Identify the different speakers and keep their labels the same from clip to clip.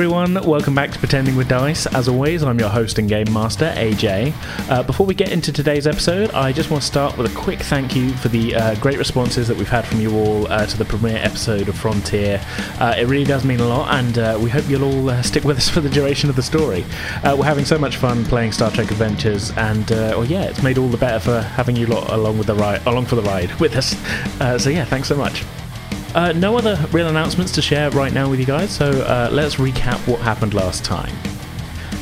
Speaker 1: Everyone, welcome back to Pretending with Dice. As always, I'm your host and game master, AJ. Uh, before we get into today's episode, I just want to start with a quick thank you for the uh, great responses that we've had from you all uh, to the premiere episode of Frontier. Uh, it really does mean a lot, and uh, we hope you'll all uh, stick with us for the duration of the story. we're having so much fun playing Star Trek Adventures, and well, yeah, it's made all the better for having you lot along with the ride, along for the ride with us. so yeah, thanks so much. Uh, no other real announcements to share right now with you guys, so uh, let's recap what happened last time.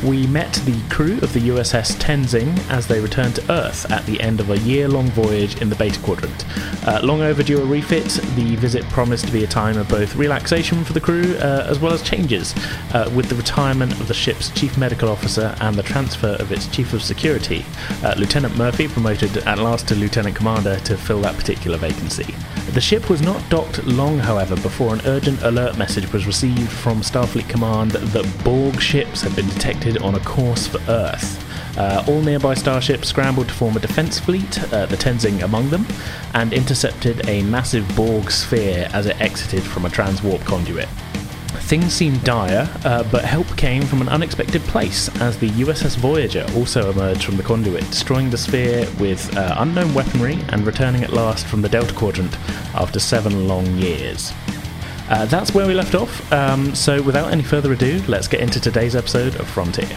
Speaker 1: We met the crew of the USS Tenzing as they returned to Earth at the end of a year long voyage in the Beta Quadrant. Uh, long overdue a refit, the visit promised to be a time of both relaxation for the crew uh, as well as changes, uh, with the retirement of the ship's chief medical officer and the transfer of its chief of security. Uh, Lieutenant Murphy promoted at last to Lieutenant Commander to fill that particular vacancy. The ship was not docked long, however, before an urgent alert message was received from Starfleet Command that Borg ships had been detected on a course for Earth. Uh, all nearby starships scrambled to form a defense fleet, uh, the Tenzing among them, and intercepted a massive Borg sphere as it exited from a transwarp conduit. Things seemed dire, uh, but help came from an unexpected place as the USS Voyager also emerged from the conduit, destroying the sphere with uh, unknown weaponry and returning at last from the Delta Quadrant after seven long years. Uh, that's where we left off, um, so without any further ado, let's get into today's episode of Frontier.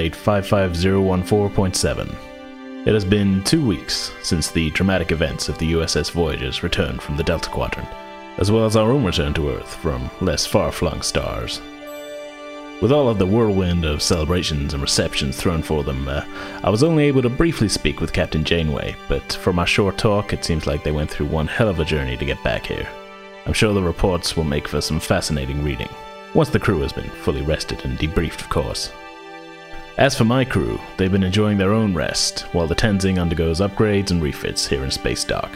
Speaker 1: Log, Stardate 55014.7. It has been two weeks since the dramatic events of the USS Voyager's return from the Delta Quadrant, as well as our own return to Earth from less far flung stars. With all of the whirlwind of celebrations and receptions thrown for them, uh, I was only able to briefly speak with Captain Janeway, but from our short talk, it seems like they went through one hell of a journey to get back here. I'm sure the reports will make for some fascinating reading once the crew has been fully rested and debriefed, of course. As for my crew, they've been enjoying their own rest, while the Tenzing undergoes upgrades and refits here in Space Dock.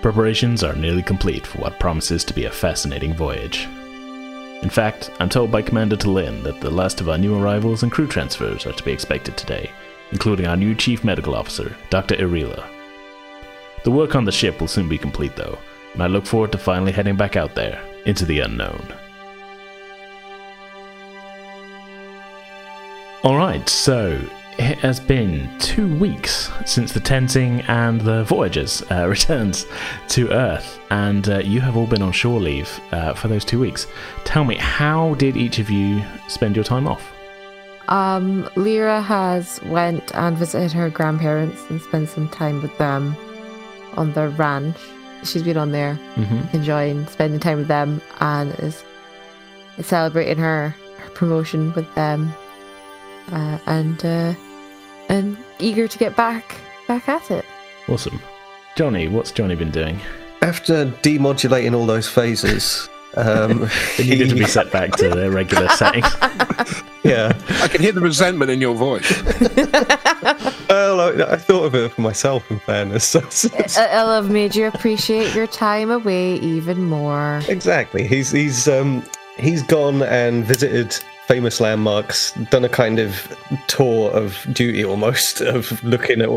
Speaker 1: Preparations are nearly complete for what promises to be a fascinating voyage. In fact, I'm told by Commander T'Lyn that the last of our new arrivals and crew transfers are to be expected today, including our new Chief Medical Officer, Dr. Irila. The work on the ship will soon be complete, though, and I look forward to finally heading back out there, into the unknown. Alright, so it has been two weeks since the Tenzing and the Voyagers uh, returns to Earth, and uh, you have all been on shore leave uh, for those two weeks. Tell me, how did each of you spend your time off?
Speaker 2: Um, Lyra has went and visited her grandparents and spent some time with them on the ranch. She's been on there, mm-hmm. enjoying spending time with them, and is celebrating her, her promotion with them uh, and uh, and eager to get back back at it.
Speaker 1: Awesome, Johnny. What's Johnny been doing?
Speaker 3: After demodulating all those phasers, um,
Speaker 1: they needed he... to be set back to their regular setting.
Speaker 3: yeah,
Speaker 4: I can hear the resentment in your voice.
Speaker 3: well, I, I, thought of it for myself. In fairness,
Speaker 2: I'll have made you appreciate your time away even more.
Speaker 3: Exactly. He's he's um he's gone and visited famous landmarks, done a kind of tour of duty almost of looking at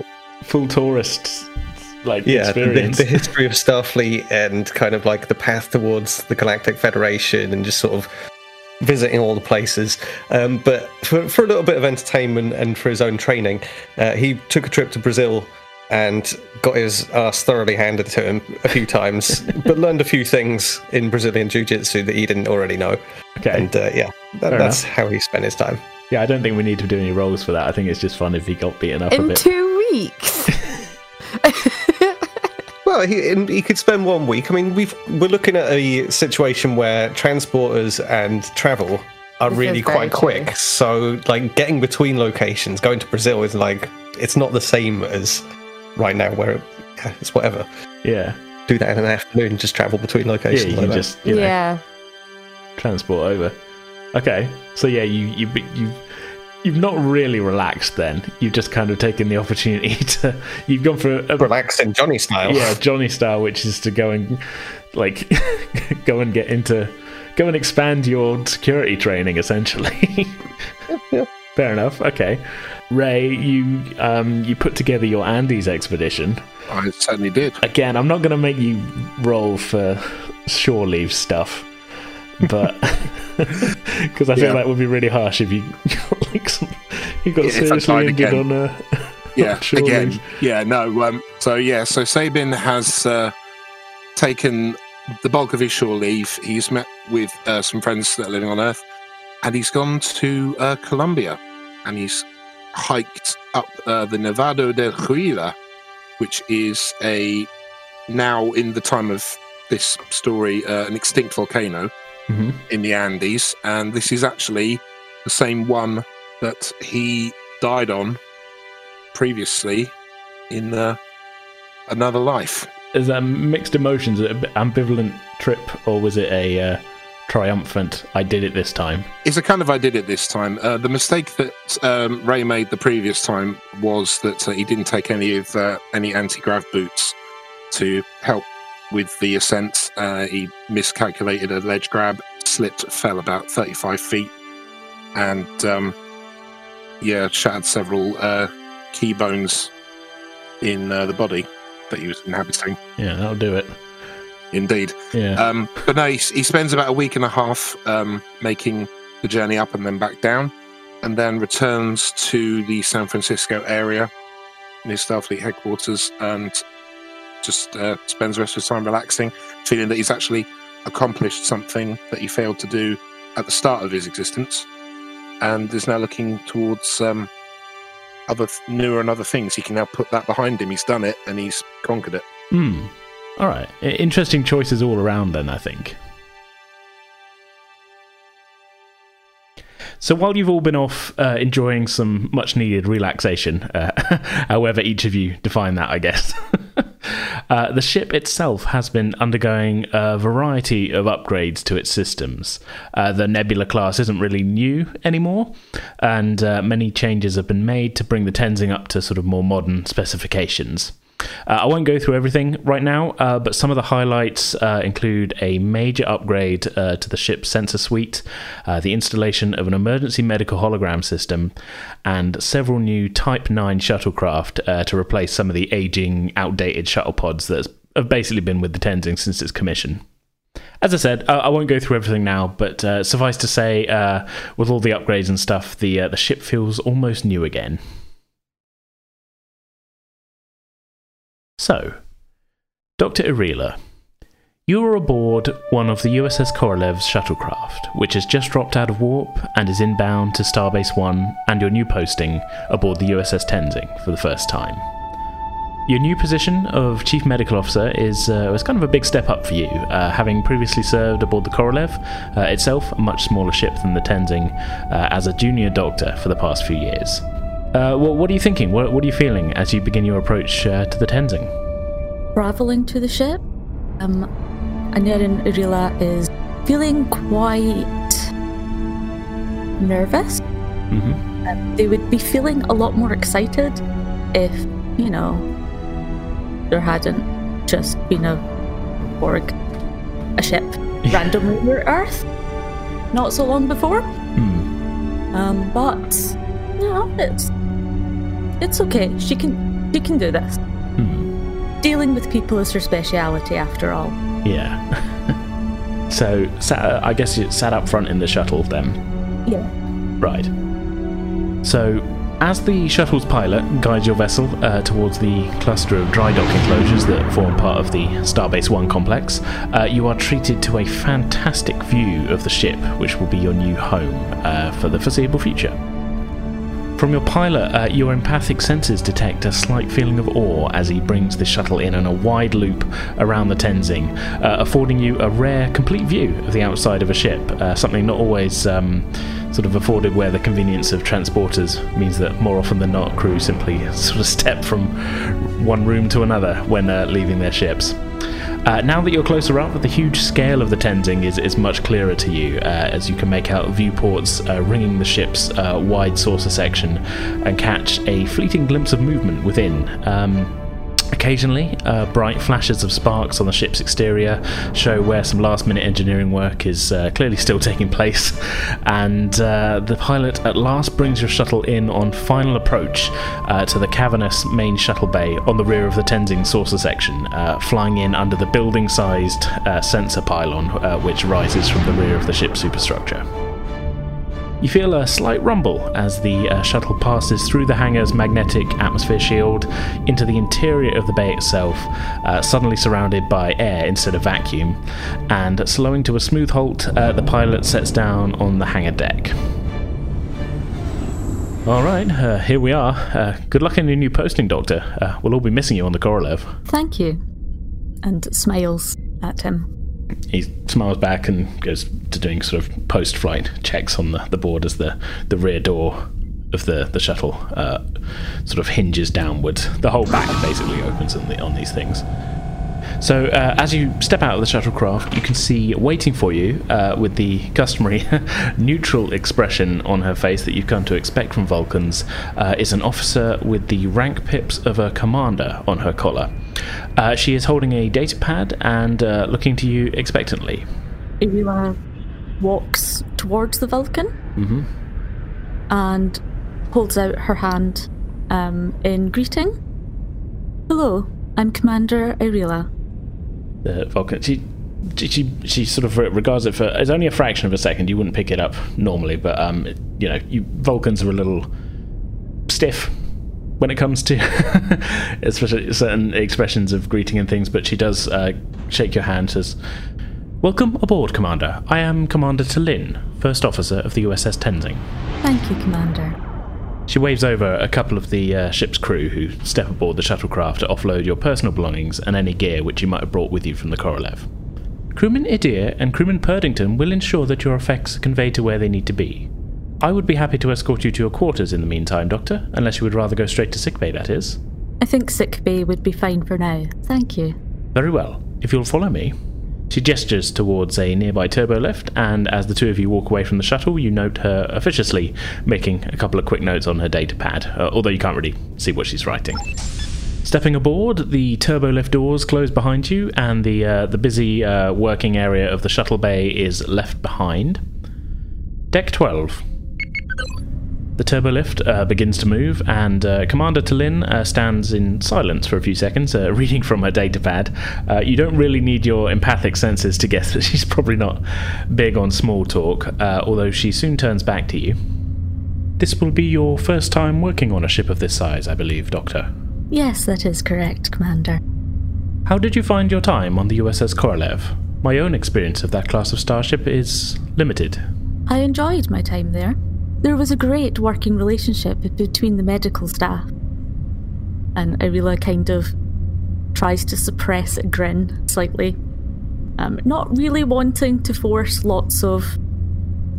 Speaker 1: full tourist like
Speaker 3: yeah the, the, history of Starfleet and kind of like the path towards the Galactic Federation and just sort of visiting all the places. Um, but for, for a little bit of entertainment and for his own training, uh, he took a trip to Brazil and got his ass thoroughly handed to him a few times, but learned a few things in Brazilian Jiu Jitsu that he didn't already know.
Speaker 1: Okay.
Speaker 3: And uh, yeah, that, that's
Speaker 1: enough.
Speaker 3: how he spent his time.
Speaker 1: Yeah, I don't think we need to do any roles for that. I think it's just fun if he got beaten up a
Speaker 2: In
Speaker 1: bit.
Speaker 2: two weeks.
Speaker 3: Well, he, he could spend one week. I mean, we've we're looking at a situation where transporters and travel are
Speaker 2: This
Speaker 3: really
Speaker 2: is very
Speaker 3: quite quick.
Speaker 2: true.
Speaker 3: So, like getting between locations, going to Brazil is like it's not the same as right now, where yeah, it's whatever.
Speaker 1: yeah.
Speaker 3: Do that in an afternoon, just travel between locations.
Speaker 1: Yeah,
Speaker 3: locations.
Speaker 1: you
Speaker 3: like
Speaker 1: can just you know,
Speaker 2: yeah.
Speaker 1: transport over. Okay, so yeah, you you you you've not really relaxed then. You've just kind of taken the opportunity to. You've gone for a,
Speaker 3: relax in Johnny style.
Speaker 1: yeah Johnny style, which is to go and like go and get into go and expand your security training essentially.
Speaker 3: yeah.
Speaker 1: Fair enough. Okay, Ray, you um you put together your Andes expedition.
Speaker 4: I certainly did.
Speaker 1: Again, I'm not going to make you roll for shore leave stuff, but because I feel
Speaker 4: Yeah.
Speaker 1: that would be really harsh if you got like some, you got
Speaker 4: I
Speaker 1: seriously injured
Speaker 4: again.
Speaker 1: on a
Speaker 4: Yeah, again.
Speaker 1: leave.
Speaker 4: Yeah, no. Um, so yeah, so Sabin has uh, taken the bulk of his shore leave. He's met with uh, some friends that are living on Earth, and he's gone to uh, Colombia, and he's hiked up uh, the Nevado del Huila, which is a now in the time of this story uh, an extinct volcano
Speaker 1: Mhm.
Speaker 4: in the Andes, and this is actually the same one that he died on previously in uh, another life.
Speaker 1: Is that mixed emotions? An ambivalent trip, or was it a uh, triumphant? I did it this time.
Speaker 4: It's a kind of I did it this time. Uh, the mistake that um, Ray made the previous time was that uh, he didn't take any of uh, any anti-grav boots to help with the ascent. Uh, he miscalculated a ledge grab, slipped, fell about 35 feet, and um, yeah, shattered several uh, key bones in uh, the body that he was inhabiting.
Speaker 1: Yeah, that'll do it.
Speaker 4: Indeed.
Speaker 1: Yeah.
Speaker 4: Um, but no, he, he spends about a week and a half um, making the journey up and then back down, and then returns to the San Francisco area in his Starfleet headquarters and just uh, spends the rest of his time relaxing, feeling that he's actually accomplished something that he failed to do at the start of his existence, and is now looking towards um, other newer and other things. He can now put that behind him. He's done it and he's conquered it.
Speaker 1: Hmm. All right. Interesting choices all around, then, I think. So while you've all been off uh, enjoying some much needed relaxation, uh, however each of you define that, I guess, uh, the ship itself has been undergoing a variety of upgrades to its systems. Uh, the Nebula class isn't really new anymore, and uh, many changes have been made to bring the Tenzing up to sort of more modern specifications. Uh, I won't go through everything right now, uh, but some of the highlights uh, include a major upgrade uh, to the ship's sensor suite, uh, the installation of an emergency medical hologram system, and several new Type 9 shuttlecraft uh, to replace some of the aging, outdated shuttle pods that have basically been with the Tenzing since its commission. As I said, I won't go through everything now, but suffice to say, with all the upgrades and stuff, the the ship feels almost new again. So, Dr. Irila, you are aboard one of the USS Korolev's shuttlecraft, which has just dropped out of warp and is inbound to Starbase 1 and your new posting aboard the USS Tenzing for the first time. Your new position of Chief Medical Officer is, uh, is kind of a big step up for you, uh, having previously served aboard the Korolev, uh, itself a much smaller ship than the Tenzing, uh, as a junior doctor for the past few years. Uh, what, what are you thinking? What, what are you feeling as you begin your approach uh, to the Tenzing?
Speaker 5: traveling to the ship. Um, Anirin Irila is feeling quite nervous.
Speaker 1: Mm-hmm.
Speaker 5: Um, they would be feeling a lot more excited if, you know, there hadn't just been a Borg, a ship randomly near Earth not so long before.
Speaker 1: Hmm.
Speaker 5: Um, but you know, it's it's okay. She can she can do this.
Speaker 1: Hmm.
Speaker 5: Dealing with people is her speciality, after all.
Speaker 1: Yeah. So, sat, I guess you sat up front in the shuttle then.
Speaker 5: Yeah.
Speaker 1: Right. So, as the shuttle's pilot guides your vessel uh, towards the cluster of dry dock enclosures that form part of the Starbase One complex, uh, you are treated to a fantastic view of the ship, which will be your new home uh, for the foreseeable future. From your pilot, uh, your empathic senses detect a slight feeling of awe as he brings the shuttle in on a wide loop around the Tenzing, uh, affording you a rare, complete view of the outside of a ship, uh, something not always um, sort of afforded where the convenience of transporters means that more often than not, crew simply sort of step from one room to another when leaving their ships. Uh, now that you're closer up, the huge scale of the Tenzing is, is much clearer to you uh, as you can make out viewports uh, ringing the ship's uh, wide saucer section and catch a fleeting glimpse of movement within. Um, Occasionally, uh, bright flashes of sparks on the ship's exterior show where some last minute engineering work is uh, clearly still taking place, and uh, the pilot at last brings your shuttle in on final approach uh, to the cavernous main shuttle bay on the rear of the Tenzing saucer section, uh, flying in under the building sized uh, sensor pylon which rises from the rear of the ship's superstructure. You feel a slight rumble as the uh, shuttle passes through the hangar's magnetic atmosphere shield into the interior of the bay itself, uh, suddenly surrounded by air instead of vacuum. And slowing to a smooth halt, uh, the pilot sets down on the hangar deck. All right, uh, here we are. Uh, good luck in your new posting, Doctor. Uh, we'll all be missing you on the Korolev.
Speaker 5: Thank you. And smiles at him
Speaker 1: he smiles back and goes to doing sort of post-flight checks on the, the board as the, the rear door of the the shuttle uh, sort of hinges downwards. The whole back basically opens on, the, on these things. So uh, as you step out of the shuttlecraft, you can see waiting for you uh, with the customary neutral expression on her face that you've come to expect from Vulcans uh, is an officer with the rank pips of a commander on her collar. Uh, she is holding a data pad and uh, looking to you expectantly.
Speaker 5: Irila walks towards the Vulcan
Speaker 1: mm-hmm.
Speaker 5: and holds out her hand um, in greeting. Hello, I'm Commander Irila.
Speaker 1: The Vulcan. She, she, she sort of regards it for. It's only a fraction of a second. You wouldn't pick it up normally, but um, you know, you Vulcans are a little stiff when it comes to especially certain expressions of greeting and things, but she does uh, shake your hand. Says, "Welcome aboard, Commander. I am Commander T'Lyn, First Officer of the USS Tenzing."
Speaker 5: Thank you, Commander.
Speaker 1: She waves over a couple of the uh, ship's crew who step aboard the shuttlecraft to offload your personal belongings and any gear which you might have brought with you from the Korolev. Crewman Idir and Crewman Purdington will ensure that your effects are conveyed to where they need to be. I would be happy to escort you to your quarters in the meantime, Doctor, unless you would rather go straight to sickbay, that is.
Speaker 5: I think sickbay would be fine for now. Thank you.
Speaker 1: Very well. If you'll follow me. She gestures towards a nearby turbo lift, and as the two of you walk away from the shuttle, you note her officiously making a couple of quick notes on her data pad, uh, although you can't really see what she's writing. Stepping aboard, the turbo lift doors close behind you, and the uh, the busy uh, working area of the shuttle bay is left behind. Deck 12. The turbolift uh, begins to move, and uh, Commander T'Lyn uh, stands in silence for a few seconds, uh, reading from her datapad. Uh, you don't really need your empathic senses to guess that she's probably not big on small talk, uh, although she soon turns back to you. This will be your first time working on a ship of this size, I believe, Doctor.
Speaker 5: Yes, that is correct, Commander.
Speaker 1: How did you find your time on the USS Korolev? My own experience of that class of starship is limited.
Speaker 5: I enjoyed my time there. There was a great working relationship between the medical staff. And Irila kind of tries to suppress a grin slightly. Um, not really wanting to force lots of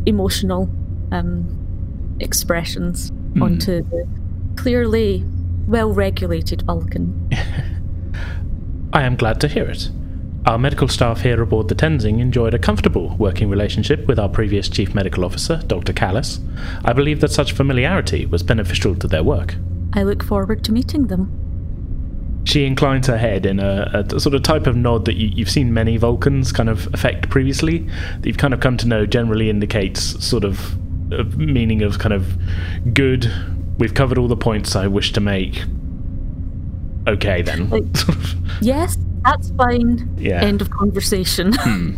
Speaker 5: emotional um, expressions mm. onto the clearly well regulated Vulcan.
Speaker 1: I am glad to hear it. Our medical staff here aboard the Tenzing enjoyed a comfortable working relationship with our previous Chief Medical Officer, Dr. Callis. I believe that such familiarity was beneficial to their work.
Speaker 5: I look forward to meeting them.
Speaker 1: She inclines her head in a, a sort of type of nod that you, have seen many Vulcans kind of affect previously, that you've kind of come to know generally indicates sort of a meaning of kind of good. We've covered all the points I wish to make. Okay, then.
Speaker 5: yes, that's fine. Yeah. End of conversation.
Speaker 1: Hmm.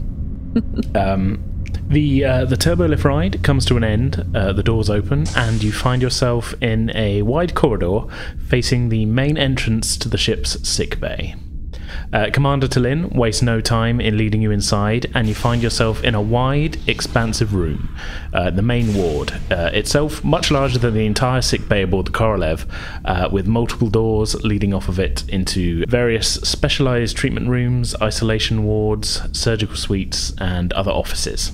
Speaker 1: um, the uh, the turbolift ride comes to an end. Uh, the doors open, and you find yourself in a wide corridor facing the main entrance to the ship's sick bay. Uh, Commander T'Lyn wastes no time in leading you inside, and you find yourself in a wide, expansive room, uh, the main ward. Uh, itself much larger than the entire sick bay aboard the Korolev, uh, with multiple doors leading off of it into various specialized treatment rooms, isolation wards, surgical suites, and other offices.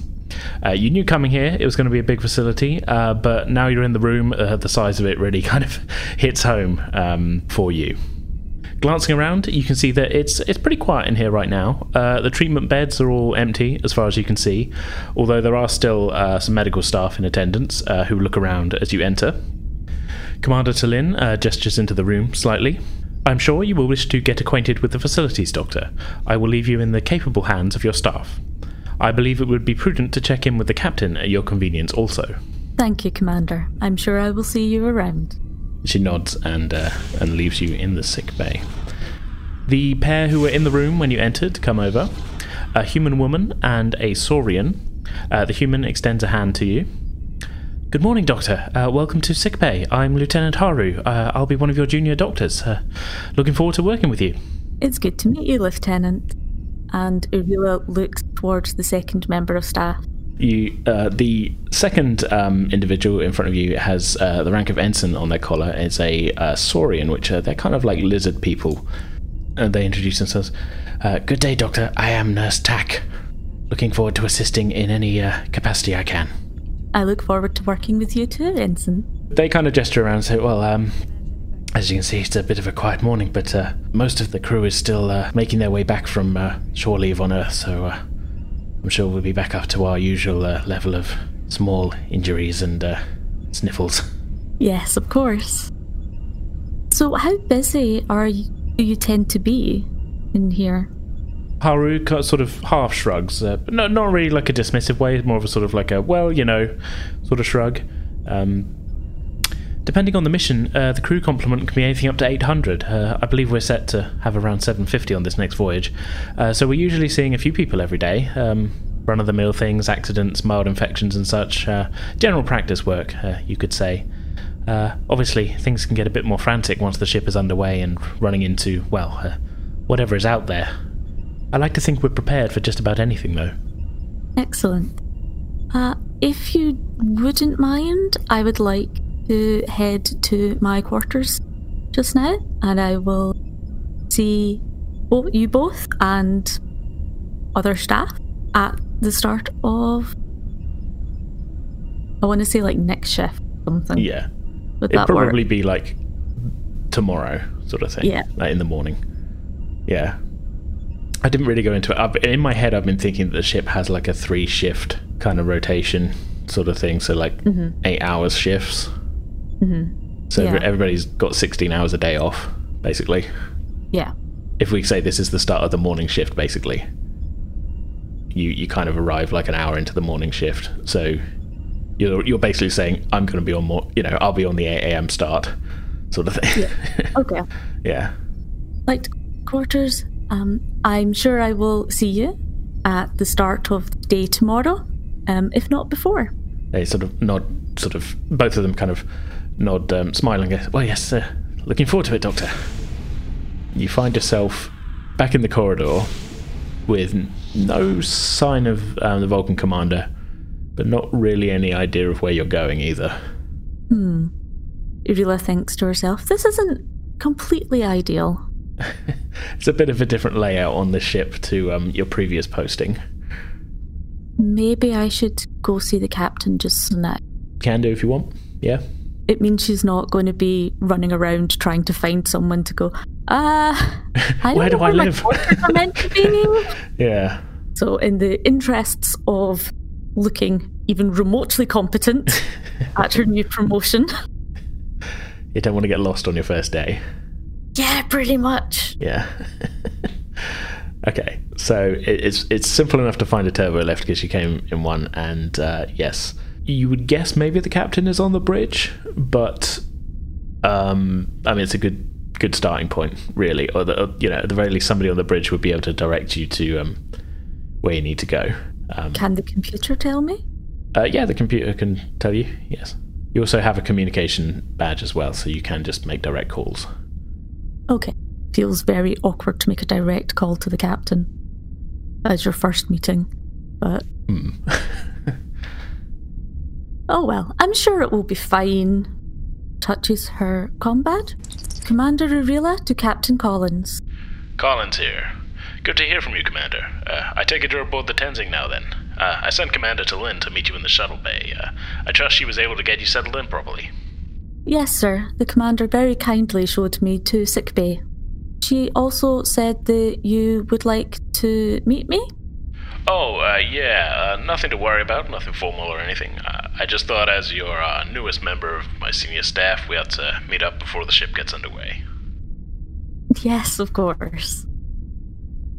Speaker 1: Uh, you knew coming here it was going to be a big facility, uh, but now you're in the room, uh, the size of it really kind of hits home um, for you. Glancing around, you can see that it's it's pretty quiet in here right now. Uh, the treatment beds are all empty, as far as you can see, although there are still uh, some medical staff in attendance uh, who look around as you enter. Commander T'Lyn uh, gestures into the room slightly. I'm sure you will wish to get acquainted with the facilities, Doctor. I will leave you in the capable hands of your staff. I believe it would be prudent to check in with the captain at your convenience also.
Speaker 5: Thank you, Commander. I'm sure I will see you around.
Speaker 1: She nods and uh, and leaves you in the sick bay. The pair who were in the room when you entered come over. A human woman and a saurian. Uh, the human extends a hand to you. Good morning, Doctor. Uh, welcome to sick bay. I'm Lieutenant Haru. Uh, I'll be one of your junior doctors. Uh, looking forward to working with you.
Speaker 5: It's good to meet you, Lieutenant. And Urula looks towards the second member of staff
Speaker 1: you uh, the second um, individual in front of you has uh, the rank of ensign on their collar. It's a uh, saurian, which are they're kind of like lizard people. And they introduce themselves. Uh, Good day, Doctor. I am Nurse Tack. Looking forward to assisting in any uh, capacity I can.
Speaker 5: I look forward to working with you too, ensign.
Speaker 1: They kind of gesture around and say, "Well, um, as you can see, it's a bit of a quiet morning, but uh, most of the crew is still making their way back from shore leave on Earth, so." I'm sure we'll be back up to our usual uh, level of small injuries and uh, sniffles.
Speaker 5: Yes, of course. So, how busy are you, do you tend to be in here?
Speaker 1: Haru sort of half shrugs, uh, but no, not really like a dismissive way, more of a sort of like a, well, you know, sort of shrug. Um, Depending on the mission, uh, the crew complement can be anything up to 800. Uh, I believe we're set to have around 750 on this next voyage. Uh, so we're usually seeing a few people every day. Um, Run of the mill things, accidents, mild infections, and such. Uh, general practice work, uh, you could say. Uh, obviously, things can get a bit more frantic once the ship is underway and running into, well, whatever is out there. I like to think we're prepared for just about anything, though.
Speaker 5: Excellent. if you wouldn't mind, I would like to head to my quarters just now, and I will see both you both and other staff at the start of. I want to say like next shift, something.
Speaker 1: Yeah, Would it'd probably work? be like tomorrow, sort of thing.
Speaker 5: Yeah,
Speaker 1: like in the morning. Yeah, I didn't really go into it. I've, in my head, I've been thinking that the ship has like a three shift kind of rotation sort of thing. So like mm-hmm. eight hours shifts.
Speaker 5: Mm-hmm.
Speaker 1: So yeah. everybody's got 16 hours a day off, basically.
Speaker 5: Yeah.
Speaker 1: If we say this is the start of the morning shift, basically, you, you kind of arrive like an hour into the morning shift. So you're, you're basically saying, I'm going to be on more, you know, I'll be on the 8 a.m. start sort of thing.
Speaker 5: Yeah. Okay.
Speaker 1: yeah.
Speaker 5: Like quarters, um, I'm sure I will see you at the start of the day tomorrow, um, if not before.
Speaker 1: They sort of nod, sort of, both of them kind of nod, um, smiling. Well, yes, uh, looking forward to it, Doctor. You find yourself back in the corridor with no sign of um, the Vulcan commander, but not really any idea of where you're going either.
Speaker 5: Hmm. Urila thinks to herself, this isn't completely ideal.
Speaker 1: it's a bit of a different layout on the ship to um, your previous posting.
Speaker 5: Maybe I should go see the captain just now.
Speaker 1: Can do if you want. Yeah
Speaker 5: it means she's not going to be running around trying to find someone to go, ah, uh,
Speaker 1: where do I live?
Speaker 5: are meant to be.
Speaker 1: yeah.
Speaker 5: So, in the interests of looking even remotely competent at her new promotion,
Speaker 1: you don't want to get lost on your first day.
Speaker 5: Yeah, pretty much.
Speaker 1: Yeah. okay, so it's it's simple enough to find a turbo lift because you came in one, and uh, yes, you would guess maybe the captain is on the bridge, but um, I mean it's a good good starting point, really. Or the, you know, at the very least, somebody on the bridge would be able to direct you to um, where you need to go.
Speaker 5: Um, can the computer tell me?
Speaker 1: Uh, yeah, the computer can tell you, yes. You also have a communication badge as well, so you can just make direct calls.
Speaker 5: Okay. Feels very awkward to make a direct call to the captain as your first meeting, but. Mm. oh well, I'm sure it will be fine. Touches her combadge. Commander Arila to Captain Collins.
Speaker 6: Collins here. Good to hear from you, Commander. Uh, I take it you're aboard the Tenzing now, then. Uh, I sent Commander T'Lyn to meet you in the shuttle bay. Uh, I trust she was able to get you settled in properly.
Speaker 5: Yes, sir. The commander very kindly showed me to sick bay. She also said that you would like to meet me?
Speaker 6: Oh, uh, yeah, uh, nothing to worry about, nothing formal or anything. I just thought, as your uh, newest member of my senior staff, we ought to meet up before the ship gets underway.
Speaker 5: Yes, of course.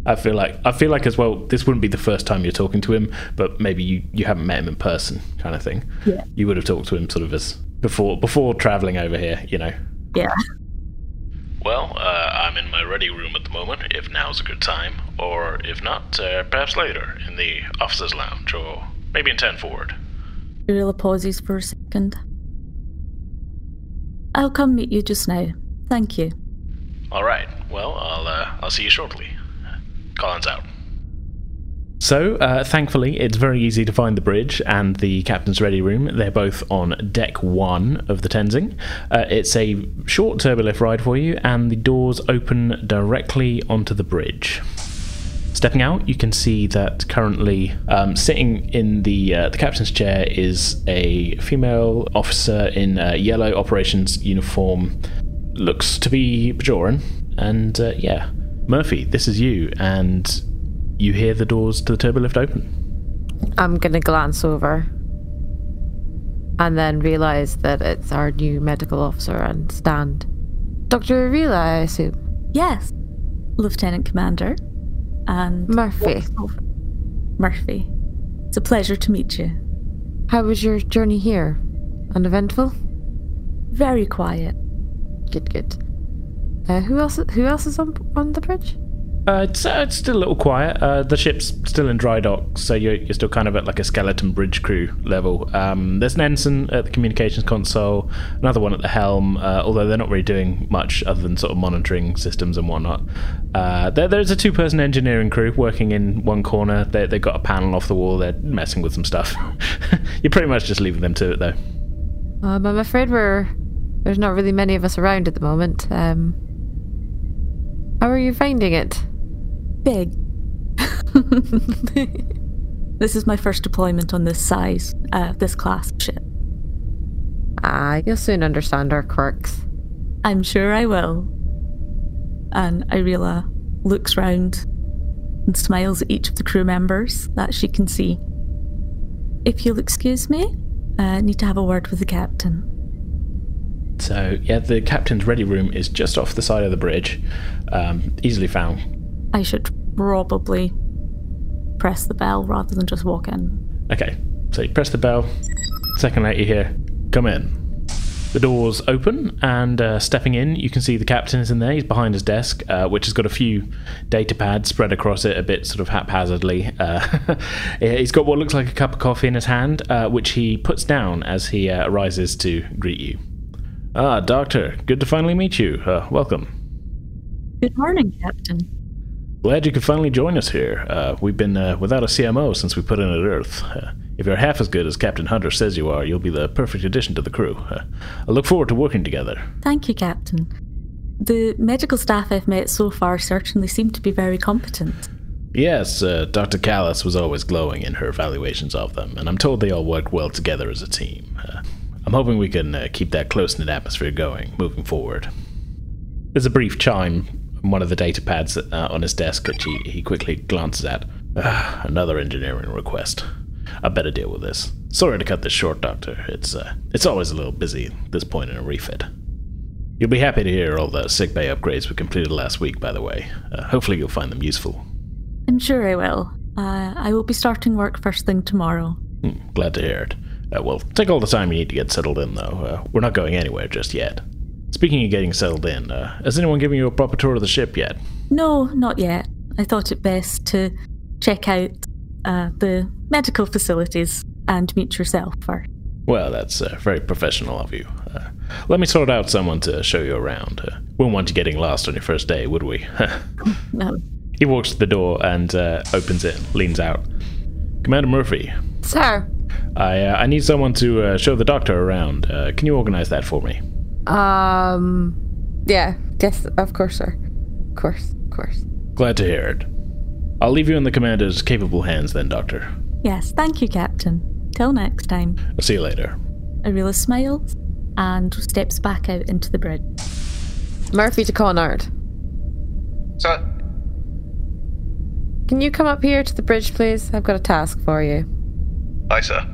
Speaker 1: I feel like I feel like as well. This wouldn't be the first time you're talking to him, but maybe you, you haven't met him in person, kind of thing.
Speaker 5: Yeah.
Speaker 1: You would have talked to him sort of as before before traveling over here, you know.
Speaker 5: Yeah.
Speaker 6: Well, uh, I'm in my ready room at the moment. If now's a good time, or if not, uh, perhaps later in the officers' lounge, or maybe in ten forward.
Speaker 5: Arila pauses for a second. I'll come meet you just now. Thank you.
Speaker 6: All right. Well, I'll uh, I'll see you shortly. Collins out.
Speaker 1: So, uh, thankfully, it's very easy to find the bridge and the captain's ready room. They're both on deck one of the Tenzing. Uh, it's a short turbolift ride for you, and the doors open directly onto the bridge. Stepping out, you can see that currently um, sitting in the uh, the captain's chair is a female officer in yellow operations uniform. Looks to be Bajoran, and uh, yeah, Murphy, this is you, and you hear the doors to the turbo lift open.
Speaker 2: I'm going to glance over and then realize that it's our new medical officer and stand. Dr. Arila, I assume?
Speaker 5: Yes, Lieutenant Commander. And
Speaker 2: Murphy.
Speaker 5: Murphy. It's a pleasure to meet you.
Speaker 2: How was your journey here? Uneventful?
Speaker 5: Very quiet.
Speaker 2: Good, good. Uh, who else? Who else is on on the bridge?
Speaker 1: Uh, it's, uh, it's still a little quiet. Uh, the ship's still in dry dock, so you're, you're still kind of at like a skeleton bridge crew level. Um, there's an ensign at the communications console, another one at the helm, uh, although they're not really doing much other than sort of monitoring systems and whatnot. Uh, there, there's a two person engineering crew working in one corner. They, they've got a panel off the wall, they're messing with some stuff. you're pretty much just leaving them to it, though.
Speaker 2: Um, I'm afraid we're. There's not really many of us around at the moment. Um, how are you finding it?
Speaker 5: Big. this is my first deployment on this size, uh, this class ship.
Speaker 2: Ah, you'll soon understand our quirks.
Speaker 5: I'm sure I will. And Arila looks round and smiles at each of the crew members that she can see. If you'll excuse me, I need to have a word with the captain.
Speaker 1: So, yeah, the captain's ready room is just off the side of the bridge, um, easily found.
Speaker 5: I should probably press the bell rather than just walk in.
Speaker 1: Okay, so you press the bell. Second you hear, come in. The doors open, and uh, stepping in, you can see the captain is in there. He's behind his desk, uh, which has got a few data pads spread across it a bit sort of haphazardly. Uh, he's got what looks like a cup of coffee in his hand, uh, which he puts down as he uh, rises to greet you. Ah, Doctor, good to finally meet you. Uh, welcome.
Speaker 5: Good morning, Captain.
Speaker 1: Glad you could finally join us here. Uh, we've been uh, without a CMO since we put in at Earth. Uh, if you're half as good as Captain Hunter says you are, you'll be the perfect addition to the crew. Uh, I look forward to working together.
Speaker 5: Thank you, Captain. The medical staff I've met so far certainly seem to be very competent.
Speaker 1: Yes, uh, Dr. Callis was always glowing in her evaluations of them, and I'm told they all work well together as a team. Uh, I'm hoping we can uh, keep that close knit atmosphere going moving forward. There's a brief chime on one of the data pads uh, on his desk that he, he quickly glances at. Uh, another engineering request. I better deal with this. Sorry to cut this short, Doctor. It's uh, it's always a little busy at this point in a refit. You'll be happy to hear all the sickbay upgrades we completed last week, by the way. Uh, hopefully, you'll find them useful.
Speaker 5: I'm sure I will. Uh, I will be starting work first thing tomorrow.
Speaker 1: Hmm, glad to hear it. Uh, well, take all the time you need to get settled in, though. Uh, we're not going anywhere just yet. Speaking of getting settled in, uh, has anyone given you a proper tour of the ship yet?
Speaker 5: No, not yet. I thought it best to check out uh, the medical facilities and meet yourself first.
Speaker 1: Well, that's uh, very professional of you. Uh, let me sort out someone to show you around. Uh, wouldn't want you getting lost on your first day, would we?
Speaker 5: No.
Speaker 1: he walks to the door and uh, opens it, leans out. Commander Murphy,
Speaker 2: Sir.
Speaker 1: I uh, I need someone to uh, show the doctor around. Uh, can you organize that for me?
Speaker 2: Um. Yeah. Yes. Of course, sir. Of course. Of course.
Speaker 1: Glad to hear it. I'll leave you in the commander's capable hands then, Doctor.
Speaker 5: Yes, thank you, Captain. Till next time.
Speaker 1: I'll see you later.
Speaker 5: Arila smiles and steps back out into the bridge.
Speaker 2: Murphy to Connard.
Speaker 3: Sir?
Speaker 2: Can you come up here to the bridge, please? I've got a task for you.
Speaker 3: hi, sir.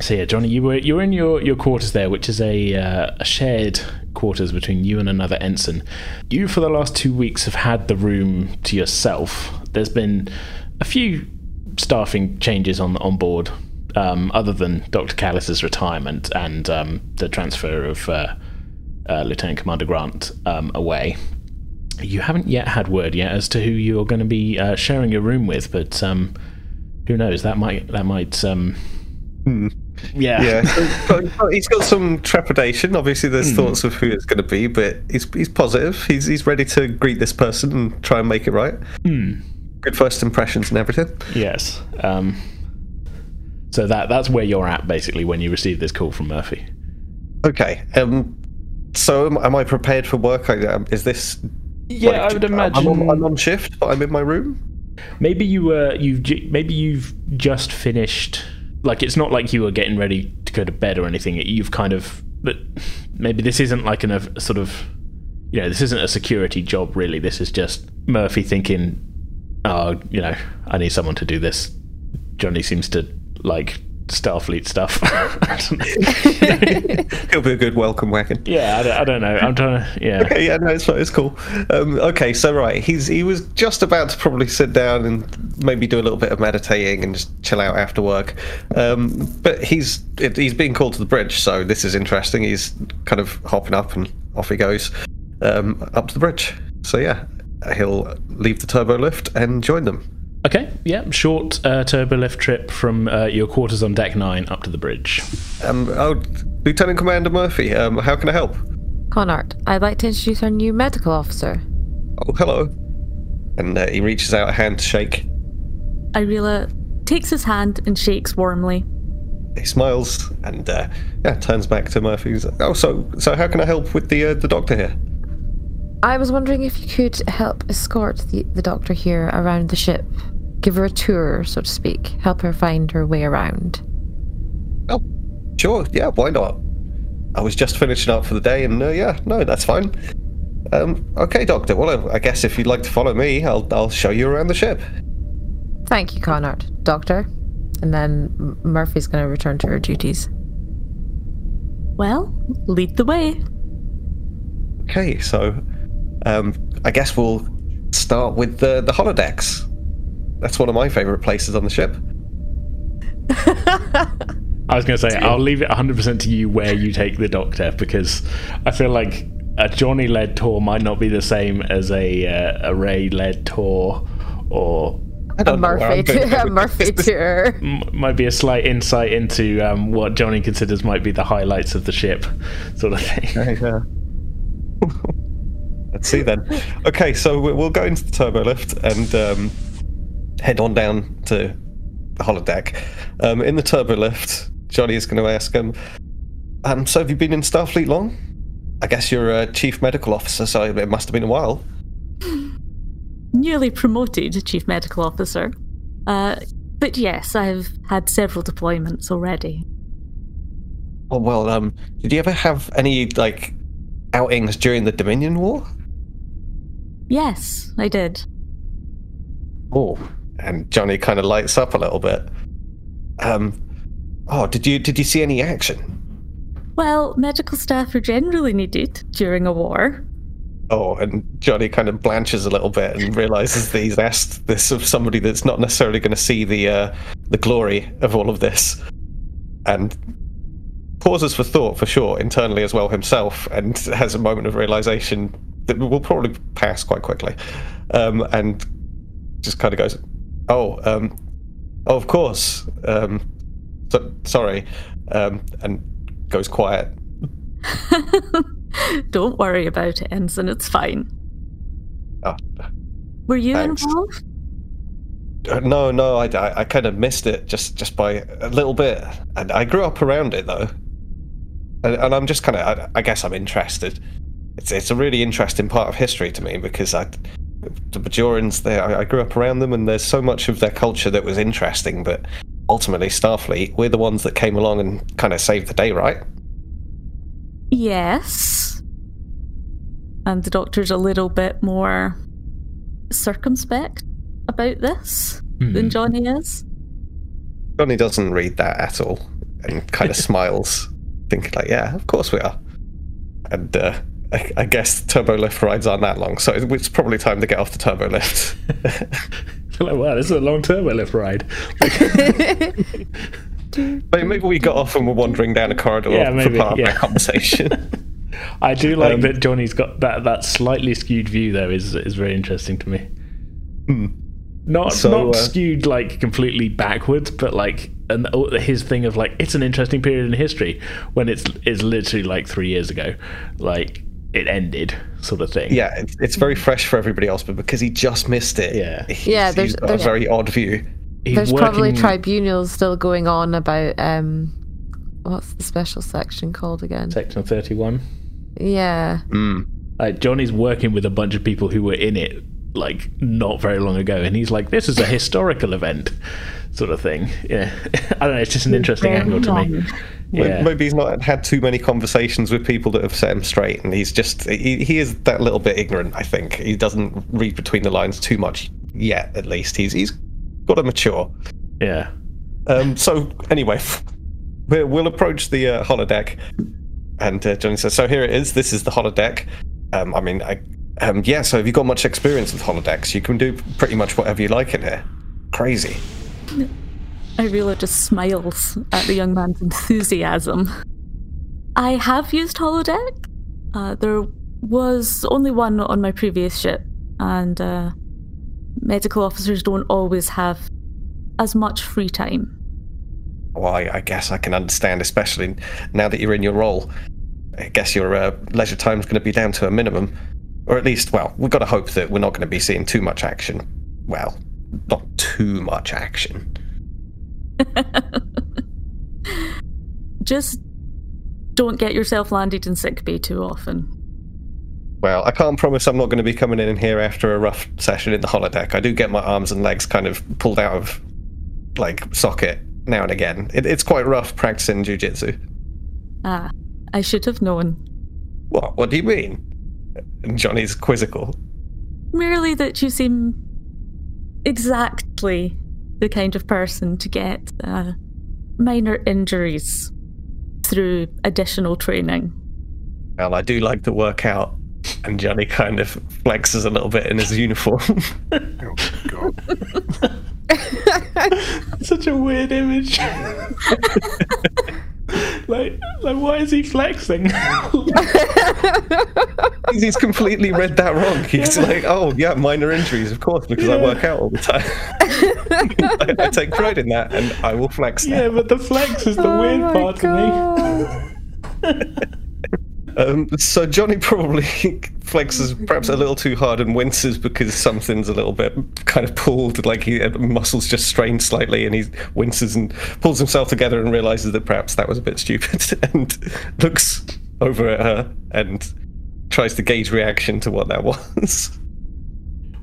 Speaker 1: So yeah, Johnny, you were you were in your, your quarters there, which is a uh, a shared quarters between you and another ensign. You, for the last two weeks, have had the room to yourself. There's been a few staffing changes on on board, um, other than Doctor Callis's retirement and um, the transfer of uh, uh, Lieutenant Commander Grant um, away. You haven't yet had word yet as to who you're going to be uh, sharing your room with, but um, who knows? That might that might um, yeah
Speaker 3: Yeah, so- but he's got some trepidation. Obviously, there's thoughts of who it's going to be, but he's he's positive. He's he's ready to greet this person and try and make it right. Good first impressions and everything.
Speaker 1: Yes. Um, so that that's where you're at basically when you receive this call from Murphy.
Speaker 3: Okay. Um. So am, am I prepared for work? I, um, is this?
Speaker 1: Yeah,
Speaker 3: like,
Speaker 1: I would
Speaker 3: I'm
Speaker 1: imagine.
Speaker 3: on, I'm on shift, but I'm in my room.
Speaker 1: Maybe you were you've maybe you've just finished. Like it's not like you were getting ready to go to bed or anything. You've kind of, but maybe this isn't like an, a sort of, you know, this isn't a security job really. This is just Murphy thinking, oh, you know, I need someone to do this. Johnny seems to like Starfleet stuff. I don't know.
Speaker 3: It'll be a good welcome wagon.
Speaker 1: yeah, I don't, I don't know. I'm trying to, yeah.
Speaker 3: Okay, yeah, no, it's it's cool. Um, okay, so right, he's he was just about to probably sit down and maybe do a little bit of meditating and just chill out after work. Um, but he's he's being called to the bridge, so this is interesting. He's kind of hopping up and off he goes um, up to the bridge. So yeah, he'll leave the turbo lift and join them.
Speaker 1: Okay, yeah, short uh, turbo lift trip from uh, your quarters on deck nine up to the bridge.
Speaker 3: Um, oh, Lieutenant Commander Murphy, um, how can I help?
Speaker 2: Connard, I'd like to introduce our new medical officer.
Speaker 3: Oh, hello. And uh, he reaches out a hand to shake.
Speaker 5: Arila takes his hand and shakes warmly.
Speaker 3: he smiles and uh, yeah, turns back to Murphy. He's like, oh, so so how can I help with the uh, the doctor here?
Speaker 2: I was wondering if you could help escort the, the doctor here around the ship. Give her a tour, so to speak. Help her find her way around.
Speaker 3: Oh, sure, yeah, why not? I was just finishing up for the day, and uh, yeah, no, that's fine. Um, okay, doctor. Well, I guess if you'd like to follow me, I'll I'll show you around the ship.
Speaker 2: Thank you, Connard. Doctor. And then Murphy's going to return to her duties.
Speaker 5: Well, lead the way.
Speaker 3: Okay, so um, I guess we'll start with the the holodecks. That's one of my favorite places on the ship.
Speaker 1: I was going to say, I'll leave it 100% to you where you take the doctor because I feel like a Johnny led tour might not be the same as a, uh, a Ray led tour or
Speaker 3: I
Speaker 2: A
Speaker 3: don't know where
Speaker 2: Murphy,
Speaker 3: I'm
Speaker 2: to, a. Murphy tour.
Speaker 1: might be a slight insight into um, what Johnny considers might be the highlights of the ship, sort of thing.
Speaker 3: Yeah. Let's see then. Okay, so we- we'll go into the turbo lift and um, head on down to the holodeck. Um, in the turbo lift, Johnny is going to ask him, um, "So have you been in Starfleet long? I guess you're a chief medical officer, so it must have been a while."
Speaker 5: Newly promoted Chief Medical Officer. Uh, but yes, I've had several deployments already.
Speaker 3: Oh well, um, did you ever have any like outings during the Dominion War?
Speaker 5: Yes, I did.
Speaker 3: Oh, and Johnny kind of lights up a little bit. Um, oh, did you did you see any action?
Speaker 5: Well, medical staff are generally needed during a war.
Speaker 3: Oh, and Johnny kind of blanches a little bit and realizes that he's asked this of somebody that's not necessarily going to see the uh, the glory of all of this, and pauses for thought for sure internally as well himself, and has a moment of realization that will probably pass quite quickly, um, and just kind of goes, "Oh, um, Oh, of course. Um, so, sorry. Um, and goes quiet.
Speaker 5: Don't worry about it, Ensign. It's fine.
Speaker 3: Oh,
Speaker 5: Were you
Speaker 3: Thanks.
Speaker 5: involved?
Speaker 3: uh, no, no, I, I, I kind of missed it just, just by a little bit. And I grew up around it though, and, and I'm just kind of, I, I guess, I'm interested. It's it's a really interesting part of history to me because I, the Bajorans, they I, I grew up around them, and there's so much of their culture that was interesting. But ultimately, Starfleet, we're the ones that came along and kind of saved the day, right?
Speaker 5: Yes. And the doctor's a little bit more circumspect about this than Johnny is.
Speaker 3: Johnny doesn't read that at all and kind of smiles, thinking like, "Yeah, of course we are." And uh, I, I guess turbo lift rides aren't that long, so it's probably time to get off the turbo lift.
Speaker 1: like, wow, this is a long turbo lift ride.
Speaker 3: Maybe maybe we got off and we're wandering down a corridor
Speaker 1: Yeah,
Speaker 3: for
Speaker 1: maybe,
Speaker 3: part of
Speaker 1: yeah.
Speaker 3: that conversation.
Speaker 1: I do like
Speaker 3: Um,
Speaker 1: that Johnny's got that that slightly skewed view though is is very interesting to me. Not
Speaker 3: So,
Speaker 1: not
Speaker 3: uh,
Speaker 1: skewed like completely backwards, but like and oh, his thing of like it's an interesting period in history when it's it's literally like three years ago, like it ended sort of thing.
Speaker 3: yeah, it's, it's very fresh for everybody else, but because he just missed it,
Speaker 1: Yeah.
Speaker 3: he's,
Speaker 2: Yeah, there's-
Speaker 3: he's got a very odd view.
Speaker 1: He's
Speaker 2: There's probably tribunals still going on about um, what's the special section called again?
Speaker 1: section thirty one.
Speaker 2: Yeah,
Speaker 3: Mm.
Speaker 1: Like Johnny's working with a bunch of people who were in it like not very long ago, and he's like, "This is a historical event," sort of thing. Yeah, I don't know. It's just an interesting
Speaker 5: Very
Speaker 1: angle to me.
Speaker 5: Long.
Speaker 1: Yeah,
Speaker 3: Maybe he's not had too many conversations with people that have set him straight, and he's just he, he is that little bit ignorant. I think he doesn't read between the lines too much yet. At least he's he's got to mature.
Speaker 1: yeah.
Speaker 3: Um, so anyway, we'll, we'll approach the uh, holodeck, and uh, Johnny says, "So here it is. This is the holodeck. Um, I mean, I, um, yeah. So have you got much experience with holodecks? You can do pretty much whatever you like in here. Crazy.
Speaker 5: Irila just smiles at the young man's enthusiasm. I have used holodeck. Uh, there was only one on my previous ship, and uh, medical officers don't always have as much free time.
Speaker 3: Well, I, I guess I can understand, especially now that you're in your role. I guess your uh, leisure time's going to be down to a minimum, or at least, well, we've got to hope that we're not going to be seeing too much action. Well, not too much action.
Speaker 5: Just don't get yourself landed in sick bay too often.
Speaker 3: Well, I can't promise I'm not going to be coming in here after a rough session in the holodeck. I do get my arms and legs kind of pulled out of like socket now and again. It, it's quite rough practicing jujitsu.
Speaker 5: Ah, I should have known.
Speaker 3: What? What do you mean? Johnny's quizzical.
Speaker 5: Merely that you seem exactly the kind of person to get uh, minor injuries through additional training.
Speaker 3: Well, I do like to work out. And Johnny kind of flexes a little bit in his uniform.
Speaker 4: Oh, God.
Speaker 1: Such a weird image. Like, like, why is he flexing?
Speaker 3: He's completely read that wrong. He's like, oh, yeah, minor injuries, of course, because I work out all the time. I, I take pride in that, and I will flex now.
Speaker 1: yeah, but the flex is the
Speaker 2: Oh
Speaker 1: weird
Speaker 2: my
Speaker 1: part to me.
Speaker 3: Um, so Johnny probably flexes perhaps a little too hard and winces because something's a little bit kind of pulled, like he uh, muscles just strained slightly, and he winces and pulls himself together and realizes that perhaps that was a bit stupid, and looks over at her and tries to gauge reaction to what that was.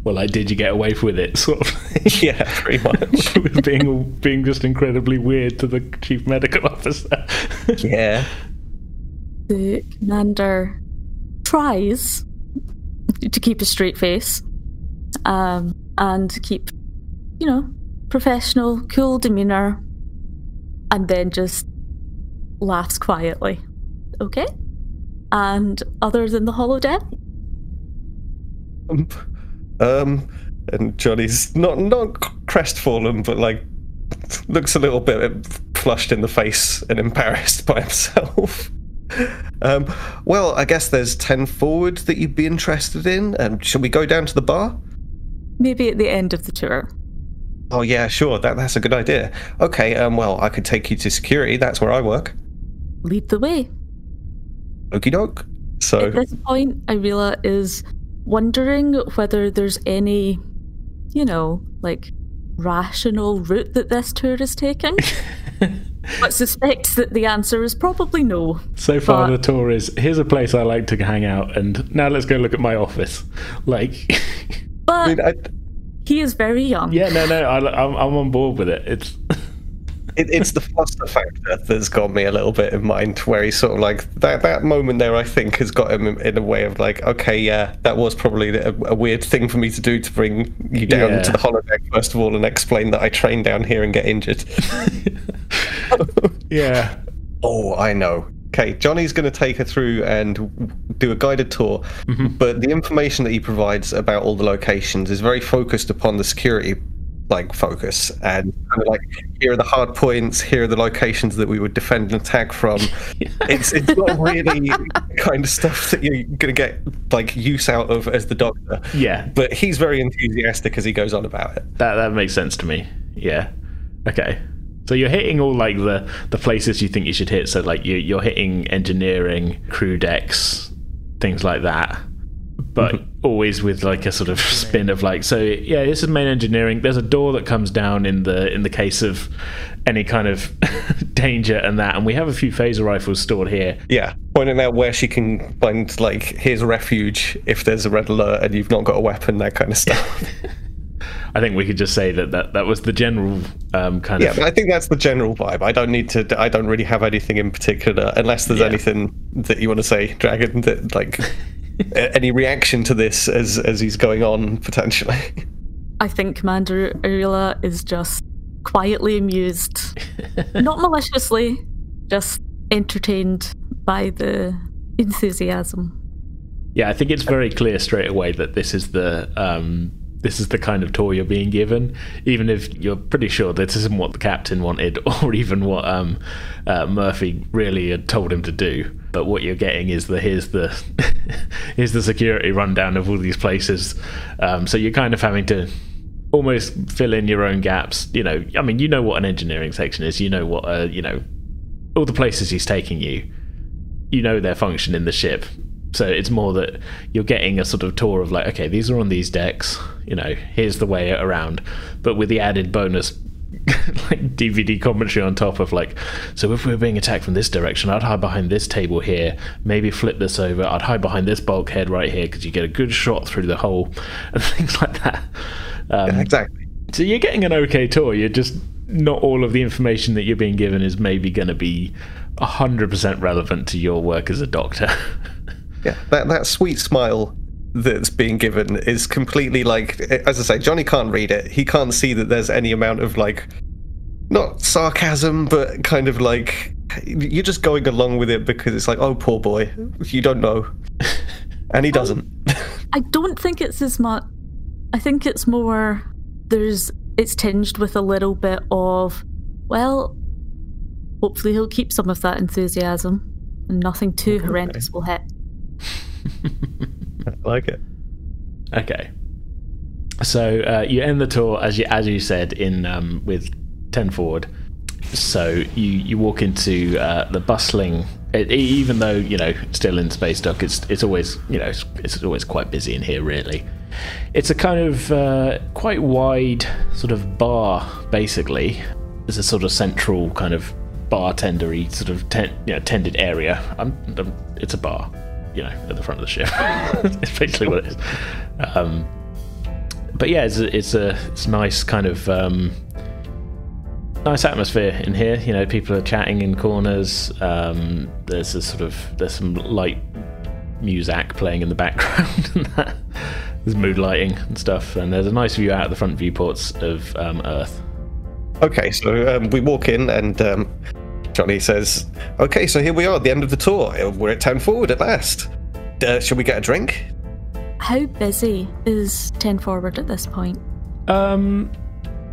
Speaker 1: Well, like, did you get away with it? Sort of.
Speaker 3: yeah, pretty much.
Speaker 1: with being being just incredibly weird to the chief medical officer.
Speaker 3: Yeah.
Speaker 5: The commander tries to keep a straight face um, and keep, you know, professional, cool demeanor, and then just laughs quietly. Okay? And other than the holodeck,
Speaker 3: Um, um, and Johnny's not not crestfallen, but like looks a little bit flushed in the face and embarrassed by himself. Um, well, I guess there's ten forward that you'd be interested in. Um, shall we go down to the bar?
Speaker 5: maybe at the end of the tour.
Speaker 3: Oh yeah, sure. That that's a good idea. Okay. Um. Well, I could take you to security. That's where I work.
Speaker 5: Lead the way.
Speaker 3: Okie doke. So
Speaker 5: At this point, Irela is wondering whether there's any, you know, like rational route that this tour is taking. but suspects that the answer is probably no.
Speaker 1: So far,
Speaker 5: But-
Speaker 1: the tour is here's a place I like to hang out, and now let's go look at my office. Like,
Speaker 5: But
Speaker 3: I mean, I,
Speaker 5: he is very young.
Speaker 1: yeah, no, no, I, I'm, I'm on board with it. It's
Speaker 3: it, it's the fluster factor that's got me a little bit in mind, where he's sort of like that. That moment there, I think, has got him in, in a way of like, okay, yeah, that was probably a, a weird thing for me to do to bring you down
Speaker 1: Yeah.
Speaker 3: to the holodeck first of all, and explain that I train down here and get injured.
Speaker 1: yeah,
Speaker 3: Oh, I know. Okay, Johnny's going to take her through and do a guided tour, mm-hmm. but the information that he provides about all the locations is very focused upon the security like focus and kind of like here are the hard points here are the locations that we would defend and attack from it's it's not really kind of stuff that you're going to get like use out of as the doctor
Speaker 1: yeah.
Speaker 3: but he's very enthusiastic as he goes on about it
Speaker 1: That that makes sense to me. Yeah. Okay. So you're hitting all like the the places you think you should hit. So like you you're hitting engineering, crew decks, things like that. But mm-hmm. always with like a sort of spin of like so yeah this is main engineering. There's a door that comes down in the in the case of any kind of danger and that. And we have a few phaser rifles stored here.
Speaker 3: Yeah. Pointing out where she can find like here's refuge if there's a red alert and you've not got a weapon that kind of stuff
Speaker 1: i think we could just say that that, that was the general um, kind of
Speaker 3: Yeah,
Speaker 1: of
Speaker 3: but I think that's the general vibe. I don't need to. I don't really have anything in particular, unless there's
Speaker 1: Yeah.
Speaker 3: anything that you want to say, Dragon. That like any reaction to this as as he's going on potentially.
Speaker 5: I think Commander Irela is just quietly amused. Not maliciously, just entertained by the enthusiasm.
Speaker 1: Yeah, I think it's very clear straight away that this is the um, this is the kind of tour you're being given, even if you're pretty sure this isn't what the captain wanted, or even what um, uh, Murphy really had told him to do. But what you're getting is the here's the here's the security rundown of all these places. Um, so you're kind of having to almost fill in your own gaps. You know, I mean, you know what an engineering section is. You know what uh, you know all the places he's taking you. You know their function in the ship. So it's more that you're getting a sort of tour of like, okay, these are on these decks. You know, here's the way around, but with the added bonus. like DVD commentary on top of like, so if we were being attacked from this direction, I'd hide behind this table here, maybe flip this over, I'd hide behind this bulkhead right here because you get a good shot through the hole and things like that. Um,
Speaker 3: exactly.
Speaker 1: so you're getting an okay tour. You're just not all of the information that you're being given is maybe going to be hundred percent relevant to your work as a doctor.
Speaker 3: Yeah, that that sweet smile that's being given is completely like, as I say, Johnny can't read it. He can't see that there's any amount of like, not sarcasm, but kind of like you're just going along with it because it's like, oh, poor boy, you don't know, and he doesn't.
Speaker 5: I don't think it's as much. I think it's more. There's. It's tinged with a little bit of. Well, hopefully he'll keep some of that enthusiasm, and nothing too horrendous will hit.
Speaker 3: I like it.
Speaker 1: okay. So uh, you end the tour as you as you said in um, with ten forward. So you you walk into uh, the bustling. It, even though you know still in space dock, it's it's always you know it's, it's always quite busy in here. Really, it's a kind of uh, quite wide sort of bar. Basically, there's a sort of central kind of bartendery sort of ten, you know, tended area. I'm, I'm, it's a bar, you know, at the front of the ship. it's basically what it is. Um, but yeah, it's it's a it's nice kind of um, nice atmosphere in here. You know, people are chatting in corners. Um, there's a sort of there's some light music playing in the background, and that there's mood lighting and stuff. And there's a nice view out of the front viewports of um, Earth.
Speaker 3: Okay, so um, we walk in and um, Johnny says, "Okay, so here we are at the end of the tour. We're at ten forward at last. Uh, shall we get a drink?"
Speaker 5: How busy is 10 forward at this point?
Speaker 1: Um,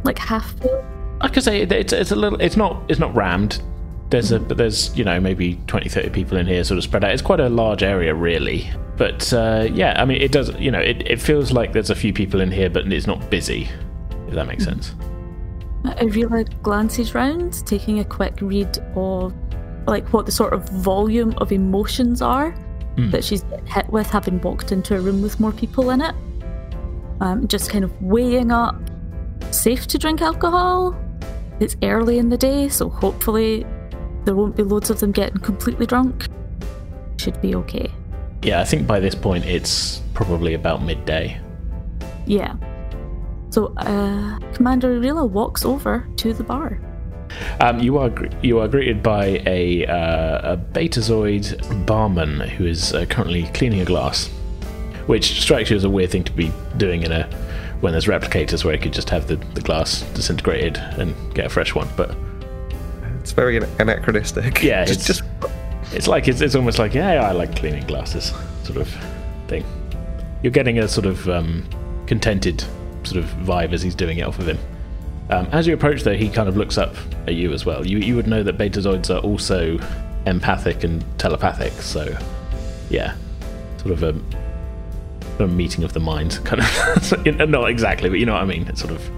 Speaker 5: Like half full?
Speaker 1: I could say it's it's a little. It's not it's not rammed. There's a but there's you know maybe 20, 30 people in here sort of spread out. It's quite a large area really. But uh, yeah, I mean it does. You know, it, it feels like there's a few people in here, but it's not busy. If that makes sense.
Speaker 5: Arila glances round, taking a quick read of like what the sort of volume of emotions are
Speaker 1: Hmm.
Speaker 5: that she's hit with having walked into a room with more people in it. Um, just kind of weighing up safe to drink alcohol. It's early in the day, so hopefully there won't be loads of them getting completely drunk. Should be okay.
Speaker 1: Yeah, I think by this point it's probably about midday.
Speaker 5: Yeah. So, uh, Commander Arila walks over to the bar.
Speaker 1: Um, you are gr- you are greeted by a uh, a Betazoid barman who is uh, currently cleaning a glass, which strikes you as a weird thing to be doing in a when there's replicators where you could just have the, the glass disintegrated and get a fresh one. But
Speaker 3: It's very anachronistic.
Speaker 1: Yeah,
Speaker 3: just,
Speaker 1: it's-
Speaker 3: just
Speaker 1: it's like it's, it's almost like yeah, I like cleaning glasses sort of thing. You're getting a sort of um, contented sort of vibe as he's doing it off of him. Um, as you approach, though, he kind of looks up at you as well. You you would know that Betazoids are also empathic and telepathic, so yeah, sort of a, meeting of the minds, kind of. Not exactly, but you know what I mean. It's sort of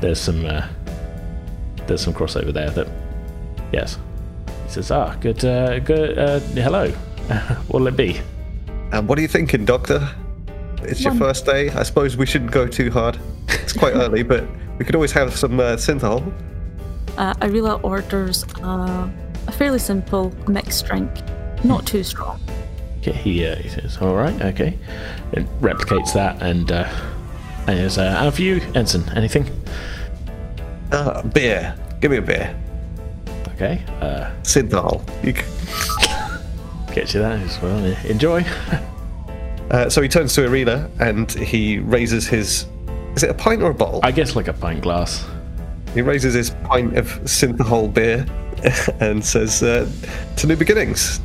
Speaker 1: there's some uh, there's some crossover there. That yes, he says, "Ah, good, uh, good. Uh, hello. What'll it be?"
Speaker 3: um, what are you thinking, Doctor? It's your first day. I suppose we shouldn't go too hard. It's quite early, but we could always have some uh, synthol.
Speaker 5: Uh, Arila orders uh, a fairly simple mixed drink, not too strong.
Speaker 1: Okay, he, uh, he says, "All right, okay," and replicates that, and uh, and he says, uh, "And for you, Ensign, anything?"
Speaker 3: Ah, beer. Give me a beer.
Speaker 1: Okay, uh,
Speaker 3: Synthol. You c-
Speaker 1: get you that as well. Enjoy.
Speaker 3: Uh, so he turns to Arena and he raises his. Is it a pint or a bottle?
Speaker 1: I guess like a pint glass.
Speaker 3: He raises his pint of synthehol beer and says, uh, "To new beginnings."